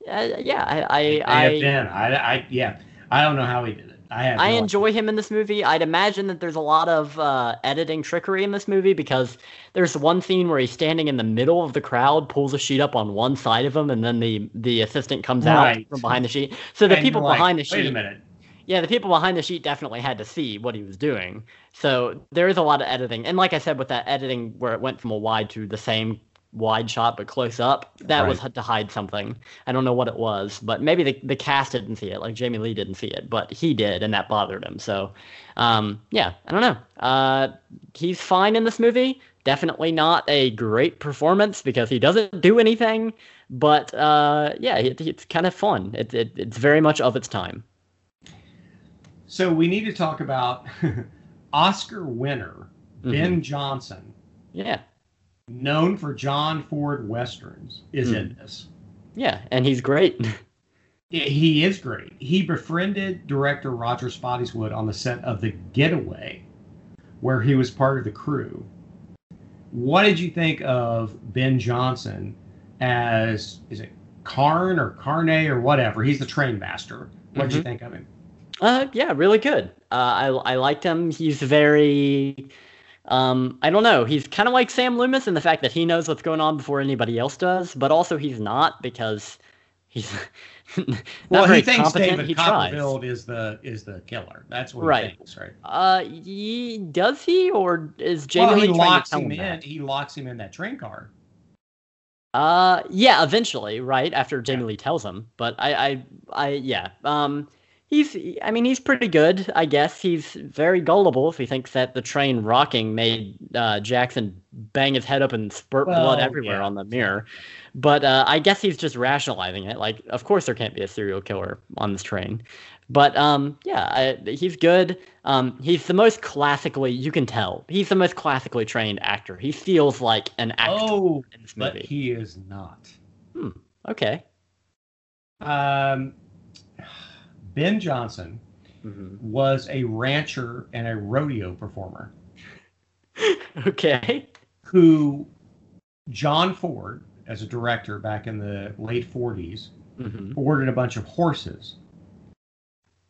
uh, yeah, I, I, I, I, I, yeah, I don't know how he did it. I no enjoy idea. him in this movie. I'd imagine that there's a lot of uh, editing trickery in this movie because there's one scene where he's standing in the middle of the crowd, pulls a sheet up on one side of him, and then the the assistant comes right. out from behind the sheet. So the and people like, behind the sheet. Wait a minute yeah, the people behind the sheet definitely had to see what he was doing. So there is a lot of editing. And like I said, with that editing where it went from a wide to the same wide shot but close up, that right. was to hide something. I don't know what it was, but maybe the, the cast didn't see it. Like Jamie Lee didn't see it, but he did, and that bothered him. So, um, yeah, I don't know. Uh, he's fine in this movie. Definitely not a great performance because he doesn't do anything. But uh, yeah, it, it's kind of fun. It, it, it's very much of its time. So we need to talk about [laughs] Oscar winner mm-hmm. Ben Johnson. Yeah. Known for John Ford westerns is mm. in this. Yeah, and he's great. [laughs] he is great. He befriended director Roger Spottiswoode on the set of The Getaway, where he was part of the crew. What did you think of Ben Johnson as is it Carn or Carne or whatever? He's the train master. What did mm-hmm. you think of him? Uh, yeah, really good. Uh, I I liked him. He's very, um, I don't know. He's kind of like Sam Loomis in the fact that he knows what's going on before anybody else does, but also he's not because he's [laughs] well, he thinks David he Copperfield tries. is the is the killer. That's what right. he thinks, right? Uh, he, does he or is Jamie well, he Lee locks him, him in. That? He locks him in that train car. Uh, yeah, eventually, right after Jamie yeah. Lee tells him. But I, I, I, yeah. Um, he's I mean he's pretty good, I guess. He's very gullible if he thinks that the train rocking made uh, Jackson bang his head up and spurt Well, blood everywhere yeah. on the mirror. But uh, I guess he's just rationalizing it. Like, of course there can't be a serial killer on this train. But um, yeah, I, he's good. Um, he's the most classically you can tell he's the most classically trained actor. He feels like an actor Oh, in this but movie. he is not. okay. Um, ben Johnson hmm was a rancher and a rodeo performer [laughs] Okay. who John Ford, as a director back in the late 40s, hmm ordered a bunch of horses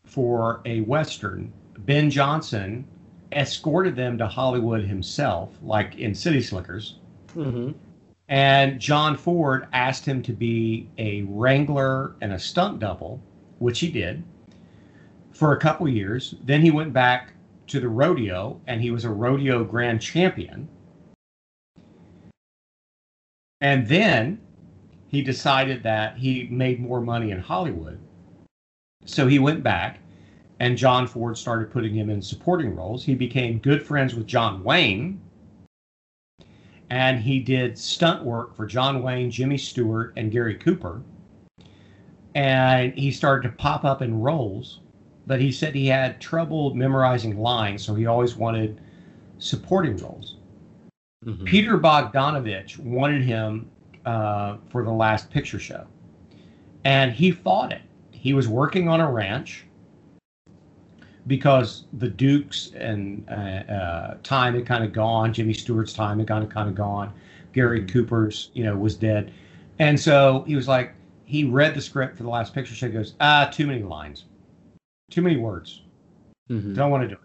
for a Western. Ben Johnson escorted them to Hollywood himself, like in City Slickers. hmm And John Ford asked him to be a wrangler and a stunt double, which he did for a couple years. Then he went back to the rodeo and he was a rodeo grand champion. And then he decided that he made more money in Hollywood. So he went back and John Ford started putting him in supporting roles. He became good friends with John Wayne and he did stunt work for John Wayne, Jimmy Stewart, and Gary Cooper. And he started to pop up in roles, but he said he had trouble memorizing lines, so he always wanted supporting roles. hmm Peter Bogdanovich wanted him uh, for the last picture show, and he fought it. He was working on a ranch because the Dukes and uh, uh, time had kind of gone. Jimmy Stewart's time had kind of kind of gone. Gary Mhm. Cooper's, you know, was dead, and so he was like, he read the script for the last picture show. He goes, ah, too many lines, too many words. hmm Don't want to do it.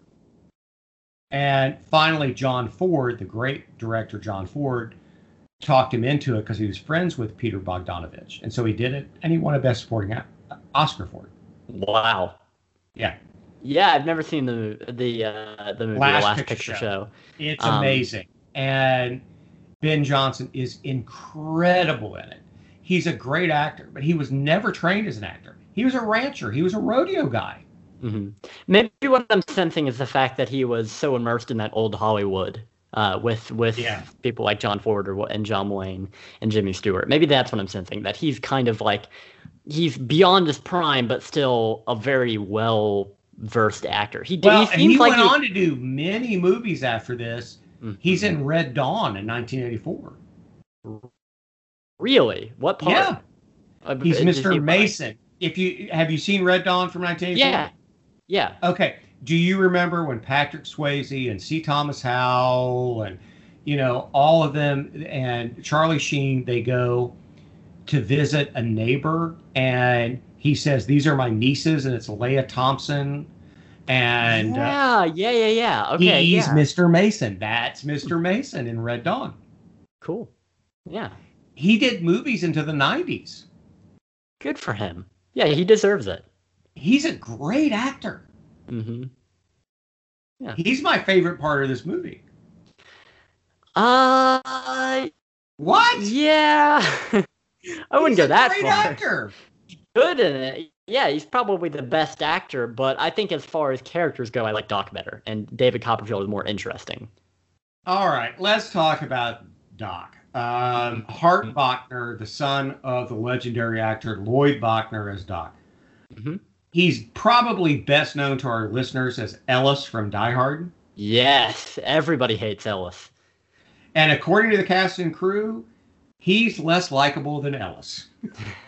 And finally, John Ford, the great director John Ford, talked him into it because he was friends with Peter Bogdanovich, and so he did it, and he won a Best Supporting Oscar for it. Wow. Yeah, Yeah, I've never seen the the uh, the movie Last The Last Picture Picture, Show. Show. it's Um, amazing, and Ben Johnson is incredible in it. He's a great actor, but he was never trained as an actor. He was a rancher. He was a rodeo guy. Hmm Maybe what I'm sensing is the fact that he was so immersed in that old Hollywood uh, with with Yeah. people like John Ford or, and John Wayne and Jimmy Stewart. Maybe that's what I'm sensing. That he's kind of like he's beyond his prime, but still a very well versed actor. He, Well, he and he like went he- on to do many movies after this. Mhm. He's in Red Dawn in 1984. really what part? Yeah. Uh, He's does he- Mr. Mason. If you have you seen Red Dawn from 1984? Yeah, yeah. Okay. Do you remember when Patrick Swayze and C. Thomas Howell and you know all of them and Charlie Sheen they go to visit a neighbor and he says these are my nieces and it's Lea Thompson and uh, yeah, yeah, yeah, yeah. Okay, he's yeah. Mr. Mason. That's Mr. Mason in Red Dawn. cool. Yeah, He did movies into the 90s. good for him. Yeah, he deserves it. He's a great actor. hmm He's my favorite part of this movie. Uh, What? yeah. [laughs] I wouldn't He's go a that great far. actor. [laughs] Good in it. Yeah, he's probably the best actor, but I think as far as characters go, I like Doc better, and David Copperfield is more interesting. All right, let's talk about Doc. Um, Hart Bochner, the son of the legendary actor Lloyd Bochner as Doc. Mhm. He's probably best known to our listeners as Ellis from Die Hard. Yes, everybody hates Ellis. And according to the cast and crew, he's less likable than Ellis.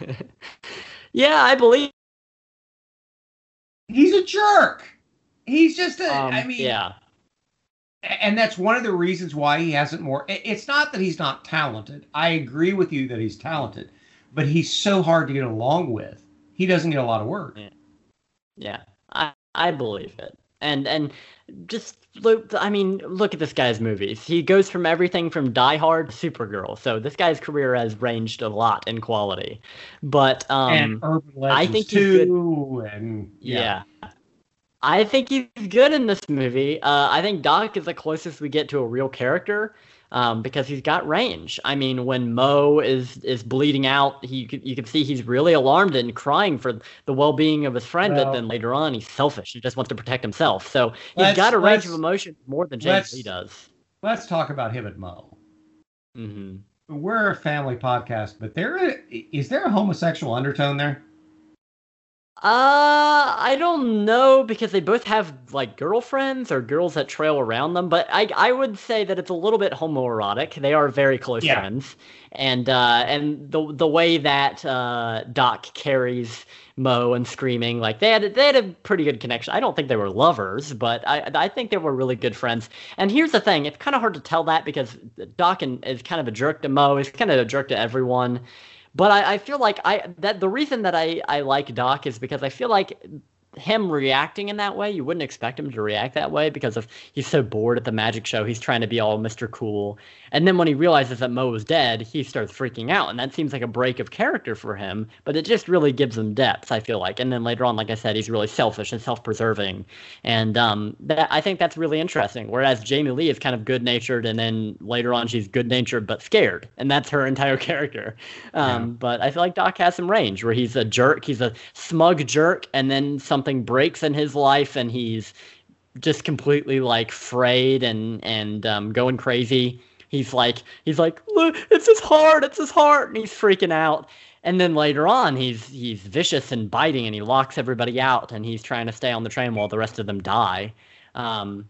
[laughs] yeah, I believe. He's a jerk. He's just a, Um, I mean, yeah, and that's one of the reasons why he hasn't more it's not that he's not talented i agree with you that he's talented but he's so hard to get along with he doesn't get a lot of work yeah, I I believe it, and and just look. I mean, look at this guy's movies. He goes from everything from Die Hard to Supergirl. So this guy's career has ranged a lot in quality, but um, and urban legends I think he's good. too and Yeah. I think he's good in this movie. Uh, I think Doc is the closest we get to a real character. Um, because he's got range. I mean, when Mo is is bleeding out, he you can see he's really alarmed and crying for the well being of his friend. Well- but then later on, he's selfish. He just wants to protect himself. So he's got a range of let's- emotion more than James Lee does. Let's talk about him and Mo. hmm We're a family podcast, but there is there a homosexual undertone there? Uh, I don't know because they both have like girlfriends or girls that trail around them, but I I would say that it's a little bit homoerotic. They are very close Yeah. friends, and uh, and the the way that uh, Doc carries Mo and screaming like they had they had a pretty good connection. I don't think they were lovers, but I I think they were really good friends. And here's the thing: it's kind of hard to tell that because Doc and, is kind of a jerk to Mo. He's kind of a jerk to everyone. But I, I feel like I that the reason that I, I like Doc is because I feel like him reacting in that way, you wouldn't expect him to react that way because of he's so bored at the magic show. He's trying to be all Mr. Cool. And then when he realizes that Mo is dead, he starts freaking out. And that seems like a break of character for him, but it just really gives him depth, I feel like. And then later on, like I said, he's really selfish and self preserving. And um, that I think that's really interesting. Whereas Jamie Lee is kind of good natured, and then later on, she's good natured but scared. And that's her entire [laughs] character. Um, Yeah. But I feel like Doc has some range where he's a jerk, he's a smug jerk, and then something breaks in his life, and he's just completely like frayed and and um, going crazy. He's like he's like look, it's his heart, it's his heart, and he's freaking out. And then later on, he's he's vicious and biting, and he locks everybody out, and he's trying to stay on the train while the rest of them die. Um,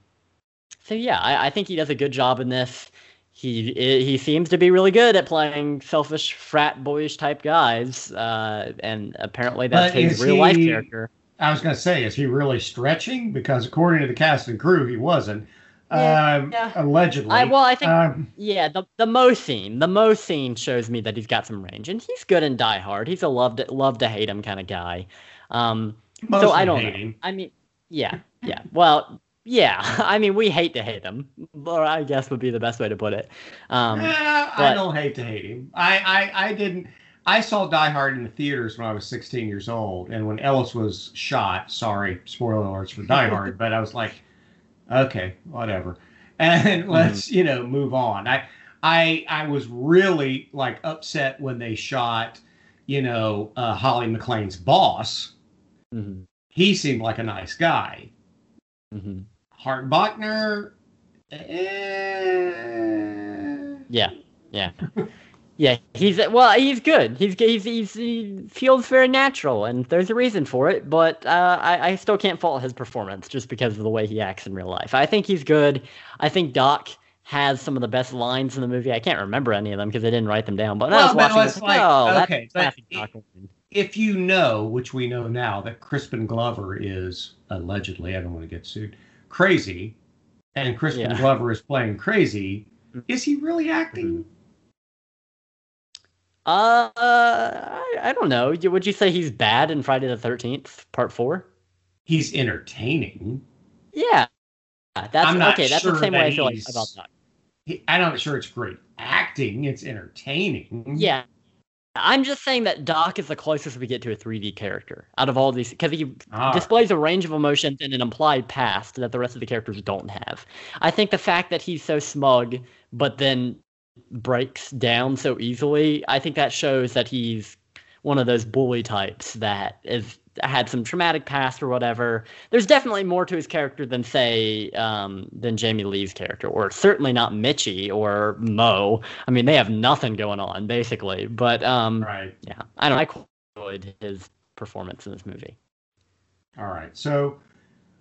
so yeah, I, I think he does a good job in this. He he seems to be really good at playing selfish frat boyish type guys, uh, and apparently that's But his is real life character. I was going to say, is he really stretching? Because according to the cast and crew, he wasn't. Yeah, um, yeah. Allegedly. I, well, I think Um, Yeah, the the Mo scene, the Mo scene shows me that he's got some range, and he's good in Die Hard. He's a love to love to hate him kind of guy. Um, so I don't know. I mean, yeah, yeah. Well, yeah. [laughs] I mean, we hate to hate him, or I guess would be the best way to put it. Um, Eh, I don't hate to hate him. I, I, I didn't. I saw Die Hard in the theaters when I was 16 years old, and when Ellis was shot. Sorry, spoiler alerts for Die Hard, [laughs] but I was like, okay, whatever, and [laughs] let's you know move on. I, I, I was really like upset when they shot, you know, uh, Holly McClane's boss. mhm, He seemed like a nice guy. mhm. Hart Bochner. Eh, Yeah, yeah, [laughs] yeah. He's well. He's good. He's he's, he's he feels very natural, and there's a reason for it. But uh, I I still can't fault his performance just because of the way he acts in real life. I think he's good. I think Doc has some of the best lines in the movie. I can't remember any of them because I didn't write them down. But when I was watching, I was like, like, oh, that's okay, but classic it- Doc if you know, which we know now, that Crispin Glover is allegedly, I don't want to get sued, crazy, and Crispin Yeah. Glover is playing crazy, is he really acting? Uh, I, I don't know. Would you say he's bad in Friday the Thirteenth Part Four? He's entertaining. Yeah, that's I'm not okay. That's sure the same way I feel like about Doc. He, I'm not sure it's great acting. It's entertaining. Yeah. I'm just saying that Doc is the closest we get to a 3D character out of all these because he Ah, displays a range of emotions and an implied past that the rest of the characters don't have. I think the fact that he's so smug but then breaks down so easily, I think that shows that he's one of those bully types that is had some traumatic past or whatever. There's definitely more to his character than say um, than Jamie Lee's character, or certainly not Mitchie or Mo. I mean, they have nothing going on basically. But um, right. yeah, I don't. I enjoyed his performance in this movie. All right. So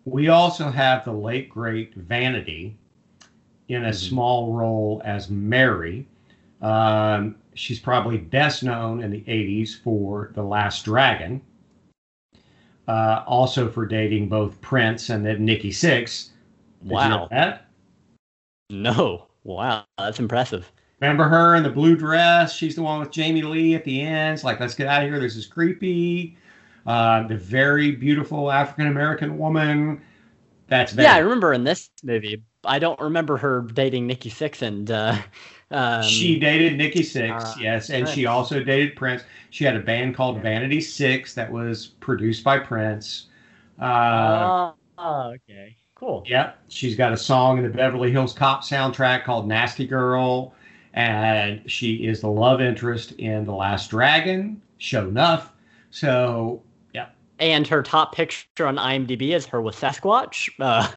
we also have the late great Vanity in a Mhm. small role as Mary. Um, she's probably best known in the 80s for The Last Dragon. Uh, also for dating both Prince and then Nikki Sixx. Did you know Wow. that? No. Wow, that's impressive. Remember her in the blue dress? She's the one with Jamie Lee at the end. It's like, let's get out of here. This is creepy. Uh, the very beautiful African American woman. That's Yeah, I remember in this movie. I don't remember her dating Nikki Sixx and uh, um, she dated Nikki Sixx, uh, yes, and she also dated Prince. She had a band called Vanity Six that was produced by Prince. Uh, oh, okay. Cool. Yep. She's got a song in the Beverly Hills Cop soundtrack called Nasty Girl. And she is the love interest in The Last Dragon, show enough. So, yeah. And her top picture on IMDb is her with Sasquatch. Uh,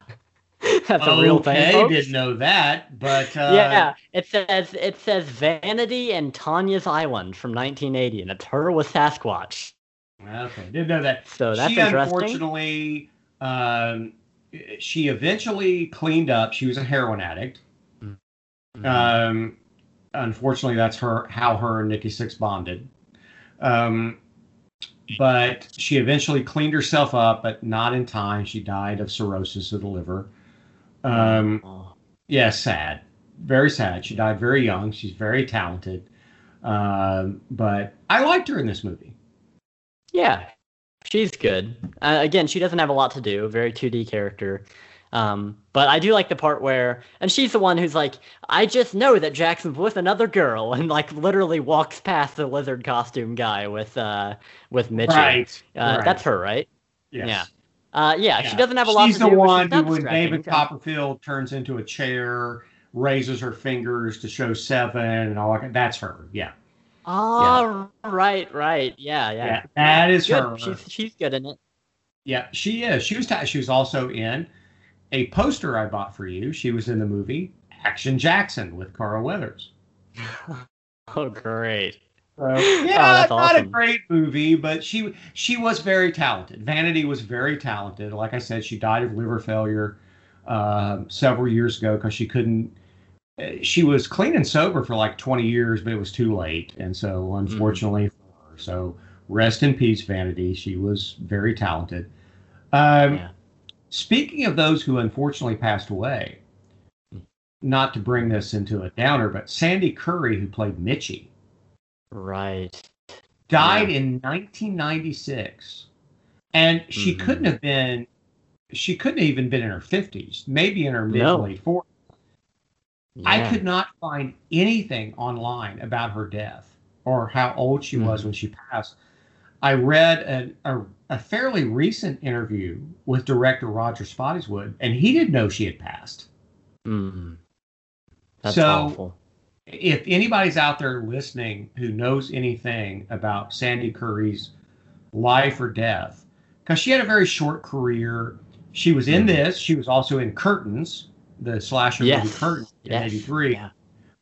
[laughs] that's a real thing. Okay, folks. didn't know that. But [laughs] uh, yeah, it says it says Vanity and Tanya's Island from 1980, and it's her with Sasquatch. Okay, didn't know that. So that's she interesting. unfortunately, um, she eventually cleaned up. She was a heroin addict. Mhm. Um, unfortunately, that's her how her and Nikki Sixx bonded. Um, but she eventually cleaned herself up, but not in time. She died of cirrhosis of the liver. Um, Oh. yeah, sad, very sad. She died very young. She's very talented, um, but I liked her in this movie. Yeah, she's good. Uh, again, she doesn't have a lot to do. Very 2D character. Um, but I do like the part where, and she's the one who's like, I just know that Jackson's with another girl, [laughs] and like literally walks past the lizard costume guy with uh with Mitchie. Uh, right. That's her, right? Yes. yeah. Uh, yeah, Yeah. she doesn't have a lot She's the do. one she's who, when. David Copperfield turns into a chair, raises her fingers to show seven and all that. That's her. Yeah. Oh, right, right. Yeah, yeah. Yeah. That is Good. her. She's she's good in it. Yeah, she is. She was. T- she was also in a poster I bought for you. She was in the movie Action Jackson with Carl Weathers. [laughs] Oh, great. So, Oh, yeah, that's not a great movie, but she she was very talented. Vanity was very talented. Like I said, she died of liver failure um, several years ago because she couldn't. uh, She was clean and sober for like 20 years, but it was too late, and so unfortunately for her. So rest in peace, Vanity. She was very talented. Um, Yeah. Speaking of those who unfortunately passed away, not to bring this into a downer, but Sandee Currie, who played Mitchie Right. died in 1996 and she Mhm. couldn't have been she couldn't have even been in her 50s maybe in her mid No. late 40s i could not find anything online about her death or how old she was Mhm. when she passed i read a, a, a fairly recent interview with director roger spottiswoode and he didn't know she had passed Mm. That's So- awful. If anybody's out there listening who knows anything about Sandee Currie's life or death, because she had a very short career. She was in Mhm. this. She was also in Curtains, the slasher movie Yes. Curtains in Yes. '83. Yeah.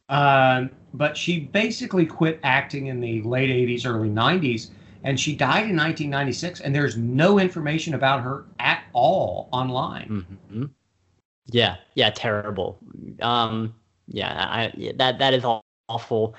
Um, but she basically quit acting in the late '80s, early '90s, and she died in 1996. And there's no information about her at all online. hmm Yeah, yeah, terrible. Um, yeah, I yeah, that that is awful.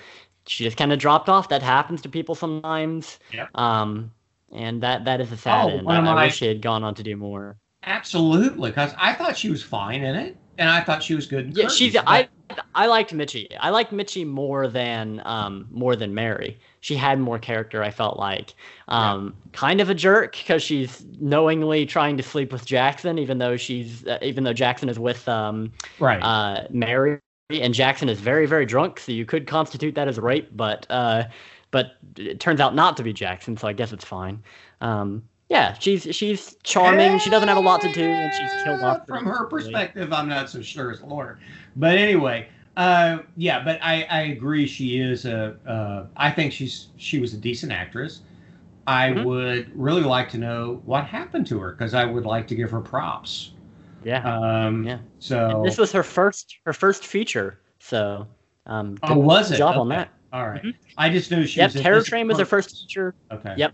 She just kind of dropped off. That happens to people sometimes. Yep. Um, and that that is a sad Oh, end. I, of I wish she had gone on to do more. Absolutely, because I thought she was fine in it, and I thought she was good. Yeah, she's. but- I I liked Mitchie. I liked Mitchie more than um more than Mary. She had more character. I felt like um kind of a jerk because she's knowingly trying to sleep with Jackson, even though she's uh, even though Jackson is with um right. uh, Mary and Jackson is very, very drunk, so you could constitute that as rape, but uh, but it turns out not to be Jackson, so I guess it's fine. Um, yeah, she's she's charming. She doesn't have a lot to do, and she's killed off From her perspective, I'm not so sure as a lawyer. But anyway, uh, yeah, but I, I agree. She is a. Uh, I think she's she was a decent actress. I Mhm. would really like to know what happened to her because I would like to give her props. Yeah, Um, Yeah. So this was her first her first feature, so um, oh, good was it? job on that. All right. Mhm. I just knew she Yep, was. in Terror Train was her first feature. Okay. Yep.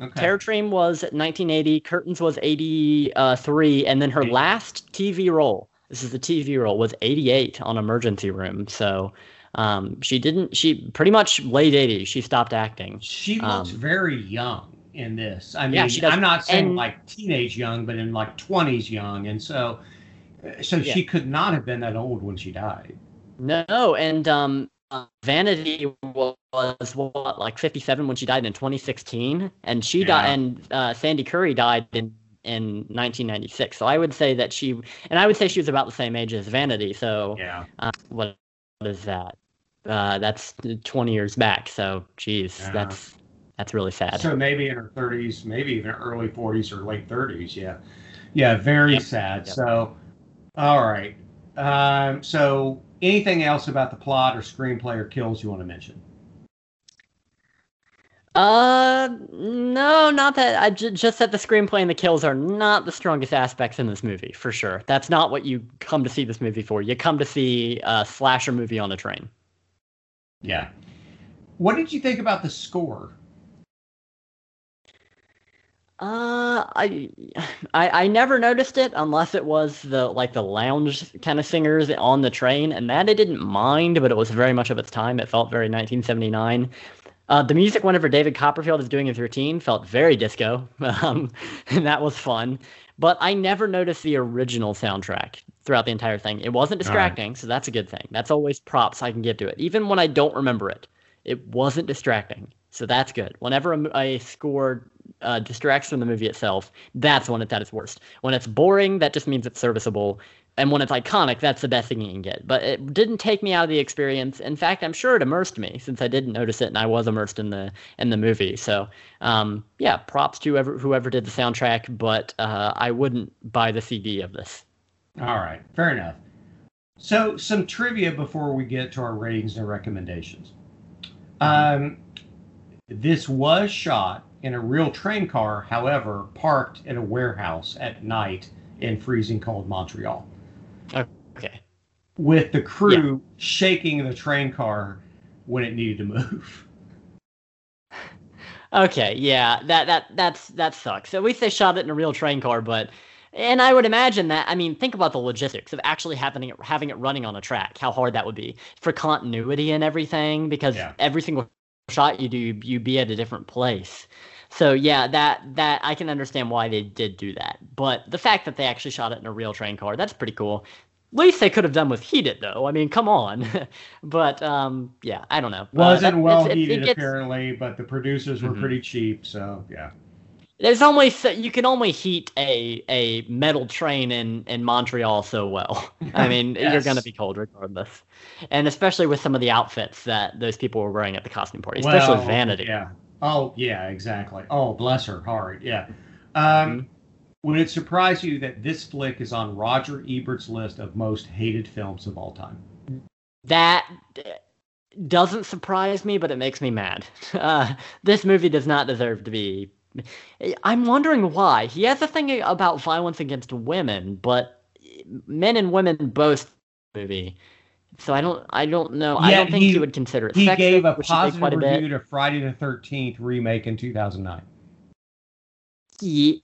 Okay. Terror Train was 1980. Curtains was 83, and then her last TV role. This is the TV role was 88 on Emergency Room. So um, she didn't. She pretty much late 80s. She stopped acting. She looks Um, very young in this. I mean, Yeah. I'm not saying And- like teenage young, but in like 20s young, and so, so Yeah. she could not have been that old when she died. No, and um, uh, Vanity was, was what like 57 when she died in 2016, and she Yeah. died, and uh, Sandee Currie died in in 1996. So I would say that she, and I would say she was about the same age as Vanity. So Yeah. uh, what, what is that? Uh, that's 20 years back. So, geez, Yeah. that's that's really sad. So maybe in her 30s, maybe even early 40s or late 30s. Yeah. Yeah, very Yep. sad. Yep. So, all right. Um, so, anything else about the plot or screenplay or kills you want to mention? Uh, no, not that. I j- just that the screenplay and the kills are not the strongest aspects in this movie, for sure. That's not what you come to see this movie for. You come to see a slasher movie on a train. Yeah. What did you think about the score? Uh, I, I, I never noticed it unless it was the like the lounge kind of singers on the train, and that I didn't mind, but it was very much of its time. It felt very 1979. Uh, the music, whenever David Copperfield is doing his routine, felt very disco, [laughs] um, and that was fun. But I never noticed the original soundtrack throughout the entire thing. It wasn't All right. distracting, so that's a good thing. That's always props I can give to it, even when I don't remember it. It wasn't distracting, so that's good. Whenever a, a score uh, distracts from the movie itself, that's when it's at its worst. When it's boring, that just means it's serviceable. And when it's iconic, that's the best thing you can get. But it didn't take me out of the experience. In fact, I'm sure it immersed me since I didn't notice it and I was immersed in the in the movie. So um, yeah, props to whoever whoever did the soundtrack. But uh, I wouldn't buy the CD of this. All right, fair enough. So, some trivia before we get to our ratings and recommendations. Um, this was shot in a real train car, however, parked in a warehouse at night in freezing cold Montreal, Okay. with the crew shaking the train car when it needed to move. Okay, yeah, that that that's that sucks. At least they shot it in a real train car, but and I would imagine that. I mean, think about the logistics of actually having it having it running on a track. How hard that would be for continuity and everything, because Yeah. every single shot you do, you be at a different place. So yeah, that that I can understand why they did do that. But the fact that they actually shot it in a real train car, that's pretty cool. Least they could have done with it though. I mean, come on. [laughs] but um, yeah, I don't know. Uh, Wasn't that- well it's- it's- it heated gets- apparently, but the producers were Mhm. pretty cheap, so yeah. There's only you can only heat a a metal train in in Montreal so well. [laughs] I mean, [laughs] you're gonna be cold regardless, and especially with some of the outfits that those people were wearing at the costume party, especially Well, Vanity. Yeah. Oh, yeah, exactly. Oh, bless her heart. Yeah. Um, Mm-hmm. Would it surprise you that this flick is on Roger Ebert's list of most hated films of all time? That uh, doesn't surprise me, but it makes me mad. [laughs] Uh, this movie does not deserve to be. I'm wondering why. He has a thing about violence against women, but men and women both movie. So I don't. I don't know. I don't think he- he, would consider it. He sexist, gave a he positive quite a bit. review to Friday the 13th remake in 2009. Ye-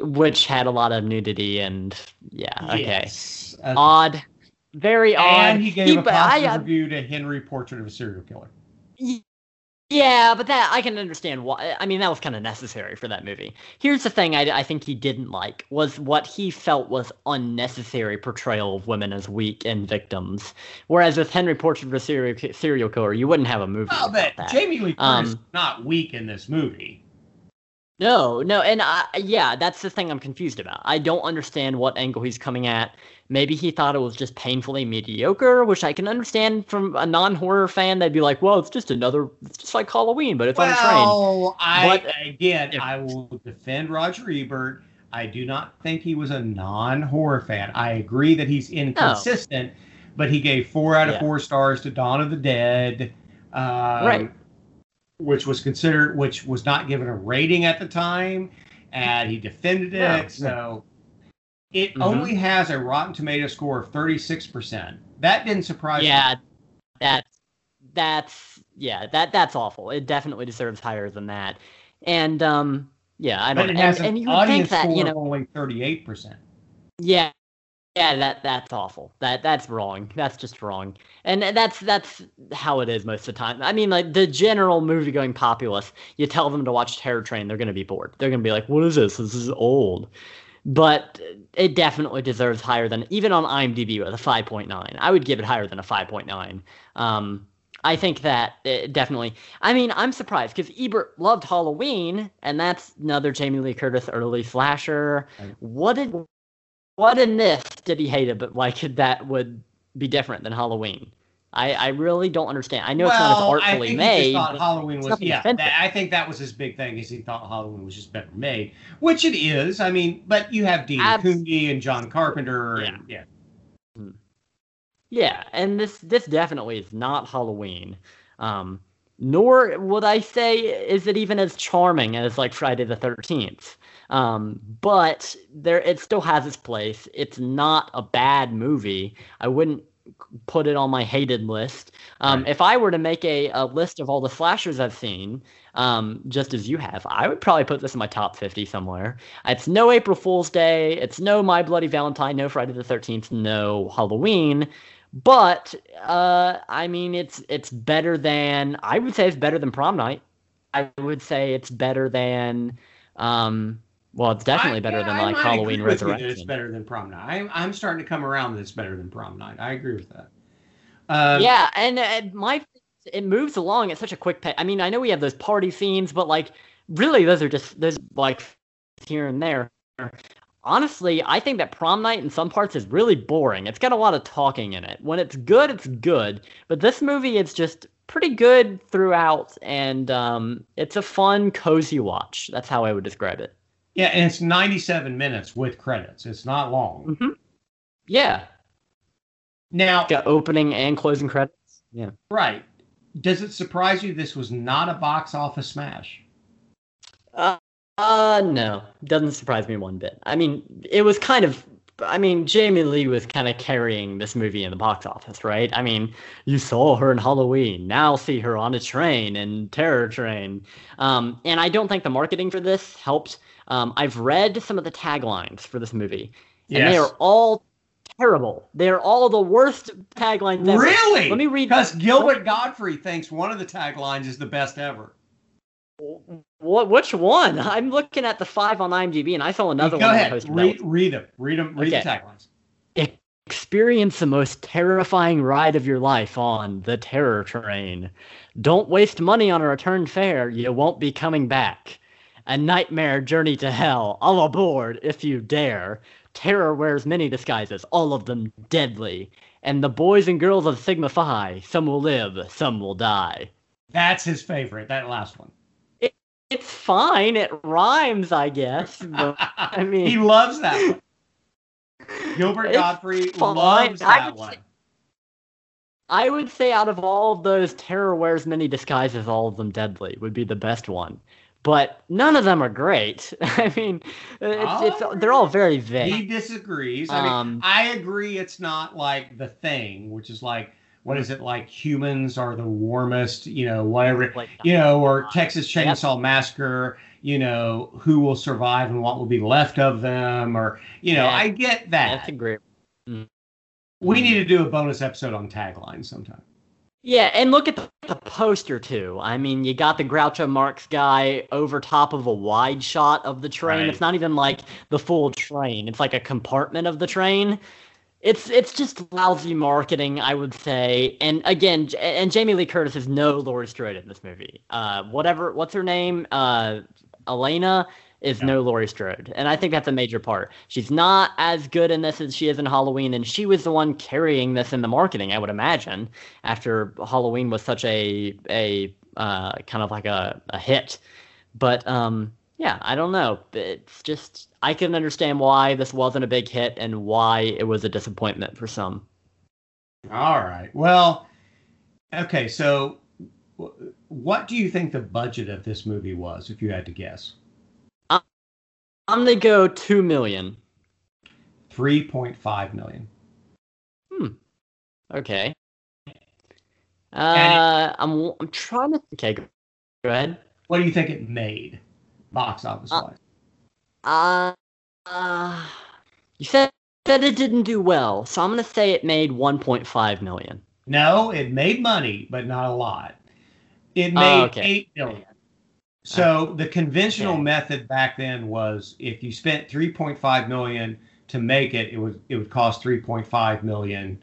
which had a lot of nudity and yeah. Okay. Yes. Uh, Odd. Very odd. and he gave a but I, positive uh, review to Henry Portrait of a Serial Killer. Yeah, but that I can understand why. I mean, that was kind of necessary for that movie. Here's the thing: I, I think he didn't like was what he felt was unnecessary portrayal of women as weak and victims. Whereas with Henry Portrait of a serial serial killer, you wouldn't have a movie Oh, but. Jamie Lee Curtis Um, not weak in this movie. No, no, and I, yeah, that's the thing I'm confused about. I don't understand what angle he's coming at. Maybe he thought it was just painfully mediocre, which I can understand from a non-horror fan. They'd be like, "Well, it's just another, it's just like Halloween, but it's on a train." Well, I But- again, if- I will defend Roger Ebert. I do not think he was a non-horror fan. I agree that he's inconsistent, but he gave four out of Yeah. four stars to Dawn of the Dead, um, Right. Which was considered, which was not given a rating at the time, and he defended it. Yeah. So it Mhm. only has a Rotten Tomato score of thirty-six percent. That didn't surprise me. Yeah, that's that's yeah, that that's awful. It definitely deserves higher than that. And um, yeah, I don't. it has and, an and you would think that score you know, only thirty-eight percent. yeah, yeah, that that's awful. That that's wrong. That's just wrong. And that's that's how it is most of the time. I mean, like the general movie-going populace, you tell them to watch Terror Train, they're gonna be bored. They're gonna be like, "What is this? This is old." But it definitely deserves higher than even on IMDb with a 5.9. I would give it higher than a 5.9. Um, I think that it definitely. I mean, I'm surprised because Ebert loved Halloween, and that's another Jamie Lee Curtis early slasher. What did what in this did he hate it? But like that would be different than Halloween. I, I really don't understand. I know it's not as well, I artfully think made. he just thought but Halloween was yeah. That, I think that was his big thing is he thought Halloween was just better made, which it is. I mean, but you have Dean Cundey and John Carpenter and yeah. Yeah, and this this definitely is not Halloween. Um, nor would I say is it even as charming as like Friday the Thirteenth. Um, but there it still has its place. It's not a bad movie. I wouldn't put it on my hated list. Um, Right. If I were to make a, a list of all the slashers I've seen, um, just as you have, I would probably put this in my top 50 somewhere. It's no April Fool's Day. It's no My Bloody Valentine, no Friday the 13th, no Halloween. But uh, I mean, it's it's better than I would say it's better than Prom Night. I would say it's better than, um, well, it's definitely I- better yeah, than I like Halloween agree with you that Resurrection. It's better than Prom Night. I'm, I'm starting to come around that it's better than Prom Night. I agree with that. Um, yeah, and, and my it moves along at such a quick pace. I mean, I know we have those party scenes, but like really, those are just those like here and there. Honestly, I think that prom night in some parts is really boring. It's got a lot of talking in it. When it's good, it's good. But this movie, is just pretty good throughout, and um, it's a fun, cozy watch. That's how I would describe it. Yeah, and it's 97 minutes with credits. It's not long. hmm Yeah, Now, got opening and closing credits. Yeah. right. Does it surprise you this was not a box office smash? Uh, uh, no, doesn't surprise me one bit. I mean, it was kind of. I mean, Jamie Lee was kind of carrying this movie in the box office, right? I mean, you saw her in Halloween. Now see her on a train in Terror Train. Um, and I don't think the marketing for this helped. Um, I've read some of the taglines for this movie, and they are all terrible. They're all the worst taglines ever. Really? Let me read. Because Gilbert Gottfried thinks one of the taglines is the best ever. What? Which one? I'm looking at the five on IMDb, and I saw another Go one. Go ahead. Read, read them. Read them. Read Okay. the taglines. Experience the most terrifying ride of your life on the Terror Train. Don't waste money on a return fare. You won't be coming back. A nightmare journey to hell. All aboard if you dare. Terror wears many disguises, all of them deadly. And the boys and girls of Sigma Phi, some will live, some will die. That's his favorite. That last one. It's fine. It rhymes, I guess. [laughs] But I [laughs] mean, he loves that one. [laughs] Gilbert Gottfried fine. loves that one. say- I would say out of all of those, Terror wears many disguises, all of them deadly would be the best one. But none of them are great. [laughs] I mean, it's, it's they're all very vague. He disagrees. I mean, Um, I agree. It's not like the thing, which is like, what is it like? Humans are the warmest, you know, whatever, Like, you know, or Texas Yep. Chainsaw Massacre. You know, who will survive and what will be left of them, or you know, Yeah. I get that's that. a great. We need to do a bonus episode on taglines sometime. Yeah, and look at the, the poster too. I mean, you got the Groucho Marx guy over top of a wide shot of the train. Right. It's not even like the full train. It's like a compartment of the train. It's it's just lousy marketing, I would say. And again, and Jamie Lee Curtis is no Laurie Strode in this movie. Uh, whatever, what's her name? Uh, Alana is Yeah. no Laurie Strode, and I think that's a major part. She's not as good in this as she is in Halloween, and she was the one carrying this in the marketing, I would imagine, after Halloween was such a a uh, kind of like a, a hit. But um, yeah, I don't know. It's just I can understand why this wasn't a big hit and why it was a disappointment for some. All right. Well, okay. So, wh- what do you think the budget of this movie was, if you had to guess? I'm gonna go two million. Three point five million. Okay. And Uh, I'm I'm trying to. Okay, go, go ahead. What do you think it made, box office wise? Uh, uh, you said that it didn't do well, so I'm gonna say it made 1.5 million. no, it made money, but not a lot. It Oh, made okay. eight million. So the conventional Okay. method back then was if you spent 3.5 million to make it, it would it would cost 3.5 million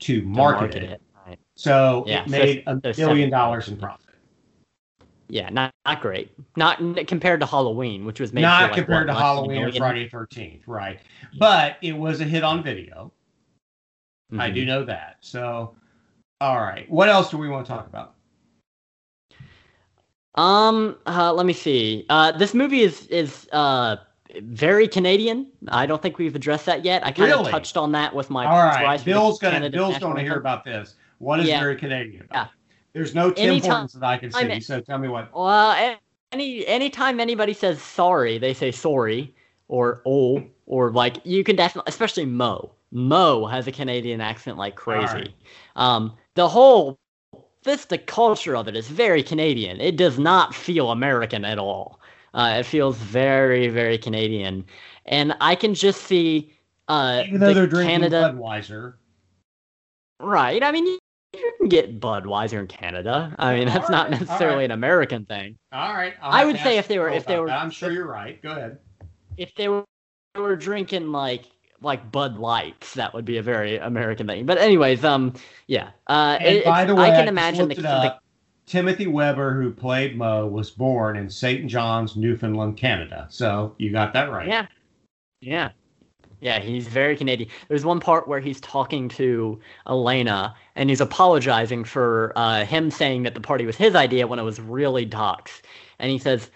to to market, it. Right. So Yeah, it made a so dollars in profit. Yeah, not not great. Not compared to Halloween, which was made Not like, compared to Halloween or? Friday Thirteenth, right? But it was a hit on video. I Mhm. do know that. So, All right. What else do we want to talk about? Um, uh, let me see. Uh, this movie is is uh very Canadian. I don't think we've addressed that yet. I kind of Really? touched on that with my All right. Bill's gonna Canada Bill's to hear about this. What is Yeah. very Canadian? Yeah. There's no Tim Anytime- Hortons that I can see. So tell me what. Well, any anytime anybody says sorry, they say sorry or oh or like you can definitely, especially Mo. Mo has a Canadian accent like crazy. Alright. Um, the whole this the culture of it is very Canadian. It does not feel American at all. Uh, it feels very very Canadian, and I can just see uh, Even though the they're drinking Canada Budweiser. right. I mean. You, you can get Budweiser in Canada. I mean, that's not Alright, necessarily alright. an American thing. All right. I would say if they were- if they were- that. I'm sure you're right. Go ahead. if they were, were drinking like like Bud Lights, that would be a very American thing. But anyways, um, yeah. Uh, And it- by the way, I I can just imagine the, the. Timothy Webber, who played Mo, was born in St. John's, Newfoundland, Canada. So you got that right. yeah, yeah, yeah. He's very Canadian. There's one part where he's talking to Alana and he's apologizing for uh, him saying that the party was his idea when it was really Doc's, and he says.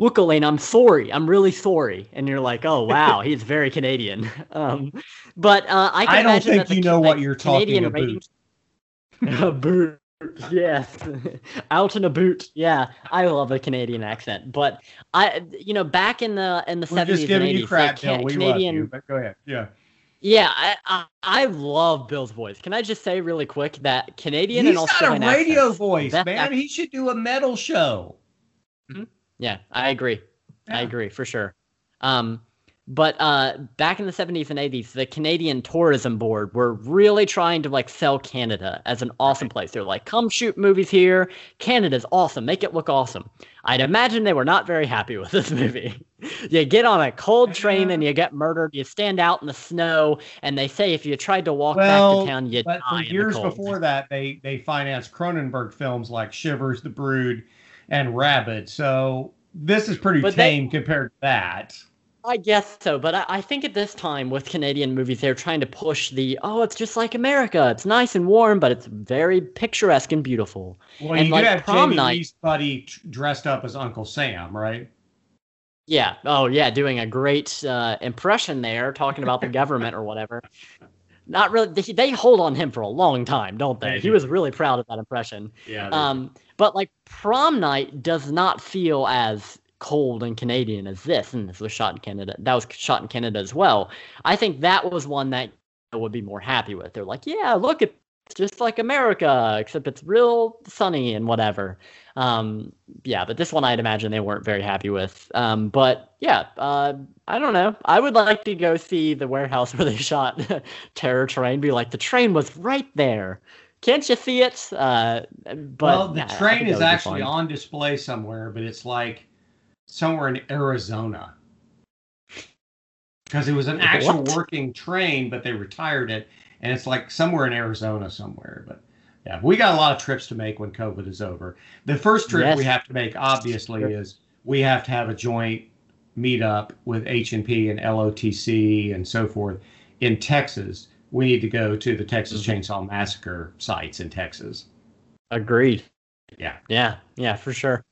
Look, Alana, I'm sorry. I'm really sorry. And you're like, oh wow, [laughs] he's very Canadian. [laughs] Um, but uh, I can I don't think you know Ca- what you're talking Canadian about. [laughs] a boot. Yes. Out in a boot. Yeah. I love a Canadian accent. But I you know, back in the in the We're seventies just and giving eighties, you crap, Ca- Bill. We Canadian love you. But go ahead. Yeah. Yeah, I, I I love Bill's voice. Can I just say really quick that Canadian He's and got a radio accents, voice, man. He should do a metal show. Yeah, I agree. I agree for sure. Um, but uh, back in the 70s and 80s, the Canadian Tourism Board were really trying to like sell Canada as an awesome place. They're like, come shoot movies here. Canada's awesome. Make it look awesome. I'd imagine they were not very happy [laughs] with this movie. you get on a cold train and you get murdered. You stand out in the snow, and they say if you tried to walk Well, back to town, you'd But die for in the years before that, they they financed Cronenberg films like Shivers, The Brood, and Rabid. So this is pretty But they- tame compared to that. I guess so, but I, I think at this time with Canadian movies, they're trying to push the oh, it's just like America. It's nice and warm, but it's very picturesque and beautiful. Well, And you like do have prom Jamie night- Lee's buddy dressed up as Uncle Sam, right? Yeah. Oh, yeah. Doing a great uh, impression there, talking about the [laughs] government or whatever. Not really. They, they hold on him for a long time, don't they? They He was really proud of that impression. Yeah. Um, but like prom night does not feel as cold and Canadian as this, and this was shot in Canada. That was shot in Canada as well. I think that was one that I would be more happy with. They're like, yeah, look, it's just like America, except it's real sunny and whatever. Um, yeah, but this one I'd imagine they weren't very happy with. Um, but yeah, uh, I don't know. I would like to go see the warehouse [laughs] where they shot [laughs] Terror Train. Be like, the train was right there. Can't you see it? Uh, but well, the train is actually on display somewhere, but it's like somewhere in Arizona. Because it was an [laughs] actual what? working train, but they retired it, and it's like somewhere in Arizona somewhere. But yeah, we got a lot of trips to make when COVID is over. The first trip Yes. we have to make, obviously, Sure. is we have to have a joint meetup with H and P and LOTC and so forth in Texas. We need to go to the Texas Mm-hmm. Chainsaw Massacre sites in Texas. Agreed. Yeah. Yeah, yeah, for sure.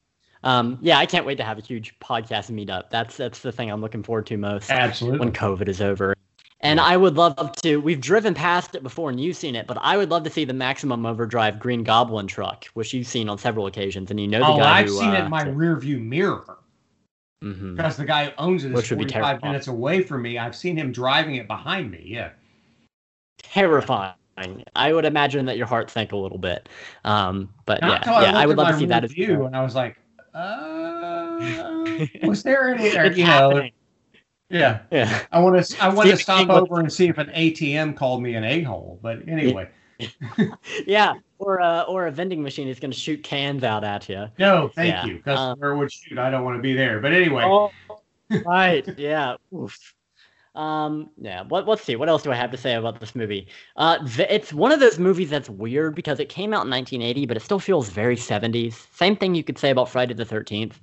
Um, yeah, I can't wait to have a huge podcast meetup. That's that's the thing I'm looking forward to most Absolutely. when COVID is over. And I would love to. We've driven past it before, and you've seen it, but I would love to see the Maximum Overdrive Green Goblin truck, which you've seen on several occasions, and you know the oh, guy I've who. seen it uh, in my rear view mirror mhm. because the guy who owns it is which 45 minutes away from me. I've seen him driving it behind me. Yeah. Terrifying. I would imagine that your heart sank a little bit. Um, but Not yeah, yeah, I, I would love to see that as well. and I was like, uh, [laughs] was there any? you know, yeah. Yeah. I want to. I want to stop over and see if an ATM called me an a hole. But anyway, [laughs] yeah, or uh, or a vending machine is going to shoot cans out at you. no, thank Yeah, you. Because um, would shoot? I don't want to be there. But anyway, Oh, [laughs] right. Yeah. Oof. Um. Yeah. What? Let's see. What else do I have to say about this movie? Uh, it's one of those movies that's weird because it came out in 1980, but it still feels very 70s. Same thing you could say about Friday the 13th.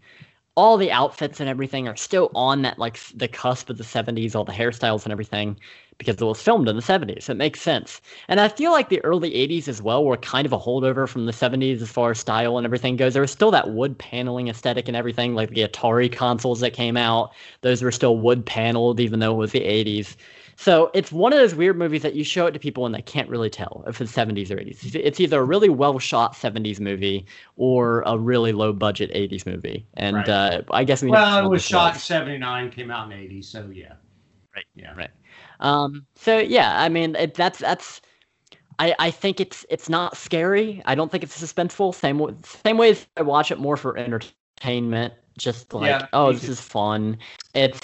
all the outfits and everything are still on that like the cusp of the 70s, all the hairstyles and everything because it was filmed in the 70s. It makes sense. And I feel like the early 80s as well were kind of a holdover from the 70s as far as style and everything goes. There was still that wood paneling aesthetic and everything, like the Atari consoles that came out. Those were still wood paneled, even though it was the 80s. So it's one of those weird movies that you show it to people and they can't really tell if it's 70s or 80s. It's either a really well shot 70s movie or a really low budget 80s movie. And right. uh, I guess we well, it was shot in 79, came out in 80, so yeah. Right. Yeah. Right. Um, so yeah, I mean it, that's that's. I, I think it's it's not scary. I don't think it's suspenseful. Same same way as I watch it more for entertainment. Just like yeah, oh, this is fun. It's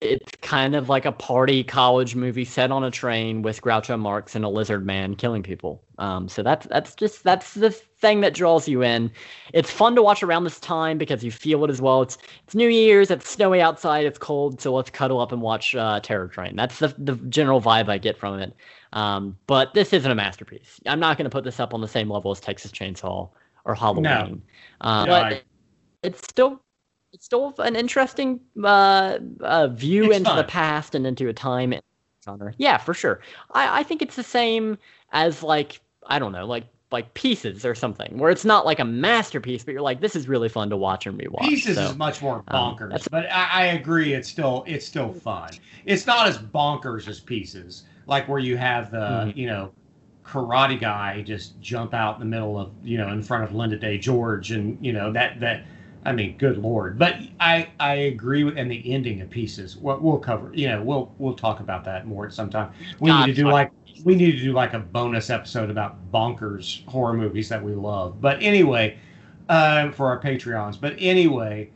it's kind of like a party college movie set on a train with Groucho Marx and a lizard man killing people. Um, so that's that's just that's the thing that draws you in. It's fun to watch around this time because you feel it as well. It's it's New Year's, it's snowy outside, it's cold, so let's cuddle up and watch uh, Terror Train. That's the the general vibe I get from it. Um, but this isn't a masterpiece. I'm not going to put this up on the same level as Texas Chainsaw or Halloween. No. Uh, no, but I... it's still it's still an interesting uh, uh, view it's into fun. the past and into a time genre. Yeah, for sure. I, I think it's the same as like I don't know, like like pieces or something, where it's not like a masterpiece, but you're like, this is really fun to watch and rewatch. Pieces so, is much more um, bonkers, um, but I, I, agree, it's still it's still fun. It's not as bonkers as pieces, like where you have the mm-hmm. you know karate guy just jump out in the middle of you know in front of Linda Day George, and you know that that I mean, good lord. But I I agree with and the ending of pieces. What we'll, cover, you know, we'll we'll talk about that more at some time. We God, need to do like we need to do like a bonus episode about bonkers horror movies that we love. But anyway, uh, for our Patreons. But anyway,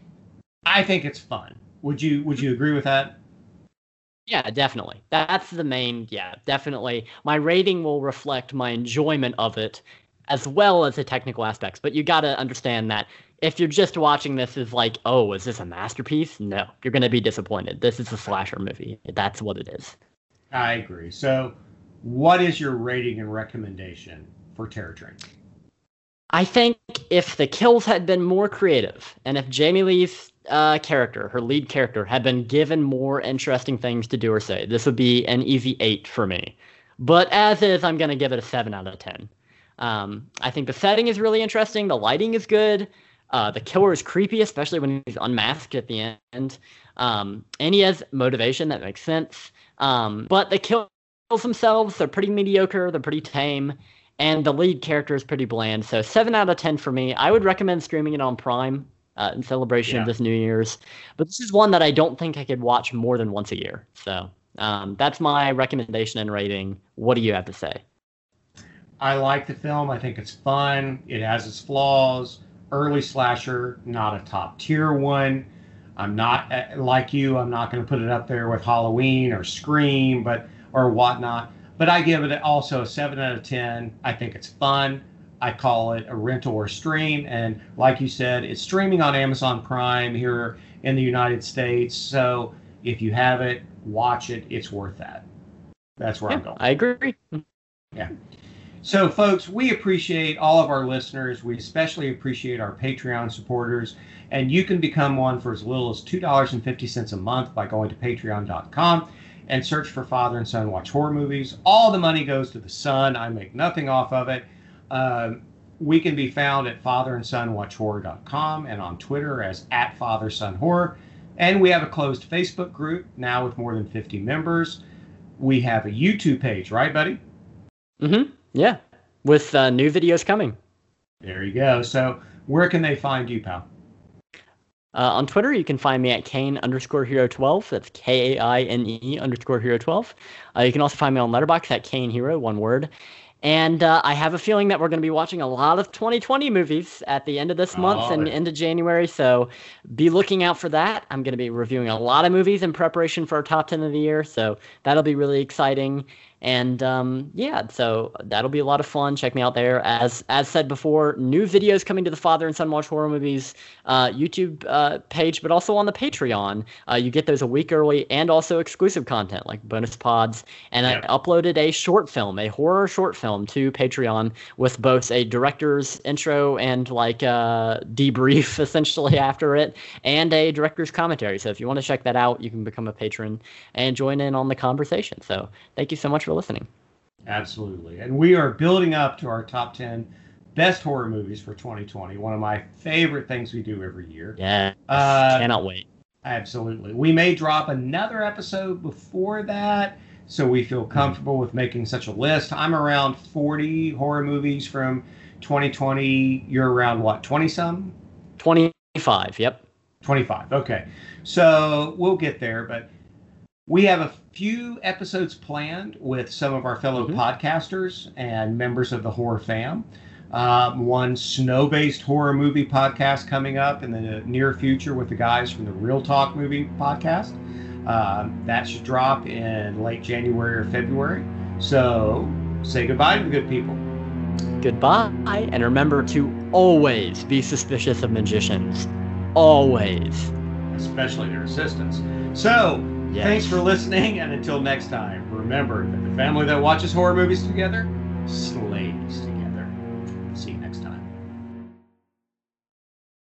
I think it's fun. Would you would you agree with that? Yeah, definitely. That's the main. Yeah, definitely. My rating will reflect my enjoyment of it as well as the technical aspects. But you got to understand that if you're just watching this is like, oh, is this a masterpiece? No, you're going to be disappointed. This is a slasher movie. That's what it is. I agree. So, what is your rating and recommendation for Terror Train? I think if the kills had been more creative, and if Jamie Lee's uh, character, her lead character, had been given more interesting things to do or say, this would be an easy eight for me. But as is, I'm going to give it a seven out of ten. Um, I think the setting is really interesting. The lighting is good. Uh, the killer is creepy, especially when he's unmasked at the end. Um, and he has motivation that makes sense. Um, but the kills themselves, they're pretty mediocre. They're pretty tame. And the lead character is pretty bland. So, 7 out of 10 for me. I would recommend streaming it on Prime uh, in celebration yeah. of this New Year's. But this is one that I don't think I could watch more than once a year. So, um, that's my recommendation and rating. What do you have to say? I like the film. I think it's fun. It has its flaws. Early slasher, not a top tier one. I'm not uh, like you. I'm not going to put it up there with Halloween or Scream, but or whatnot. But I give it also a seven out of ten. I think it's fun. I call it a rental or stream, and like you said, it's streaming on Amazon Prime here in the United States. So if you have it, watch it. It's worth that. That's where yeah, I'm going. I agree. Yeah. So, folks, we appreciate all of our listeners. We especially appreciate our Patreon supporters. And you can become one for as little as $2.50 a month by going to patreon.com and search for Father and Son Watch Horror Movies. All the money goes to the Son. I make nothing off of it. Um, we can be found at fatherandsonwatchhorror.com and son watchhorror.com and on Twitter as at Father Son Horror. And we have a closed Facebook group now with more than 50 members. We have a YouTube page, right, buddy? Mm-hmm. Yeah, with uh, new videos coming. There you go. So, where can they find you, pal? Uh, on Twitter, you can find me at Kaine underscore hero 12. That's K A I N E underscore hero 12. Uh, you can also find me on Letterboxd at Kaine Hero, one word. And uh, I have a feeling that we're going to be watching a lot of 2020 movies at the end of this month oh, and into January. So be looking out for that. I'm going to be reviewing a lot of movies in preparation for our top 10 of the year. So that'll be really exciting. And um, yeah, so that'll be a lot of fun. Check me out there. As as said before, new videos coming to the Father and Son Watch Horror Movies uh, YouTube uh, page, but also on the Patreon. Uh, you get those a week early and also exclusive content like bonus pods. And yep. I uploaded a short film, a horror short film, to Patreon with both a director's intro and like uh, debrief [laughs] essentially after it, and a director's commentary. So if you want to check that out, you can become a patron and join in on the conversation. So thank you so much for listening. Absolutely. And we are building up to our top 10 best horror movies for 2020. One of my favorite things we do every year. Yeah. Uh, cannot wait. Absolutely. We may drop another episode before that, so we feel comfortable with making such a list. I'm around 40 horror movies from 2020. You're around what, 20 some? 25, yep. 25. Okay. So we'll get there, but we have a few episodes planned with some of our fellow mm-hmm. podcasters and members of the horror fam. Um, one snow based horror movie podcast coming up in the near future with the guys from the Real Talk movie podcast. Um, that should drop in late January or February. So say goodbye to the good people. Goodbye. And remember to always be suspicious of magicians. Always. Especially their assistants. So, Yes. Thanks for listening, and until next time, remember that the family that watches horror movies together, sleep.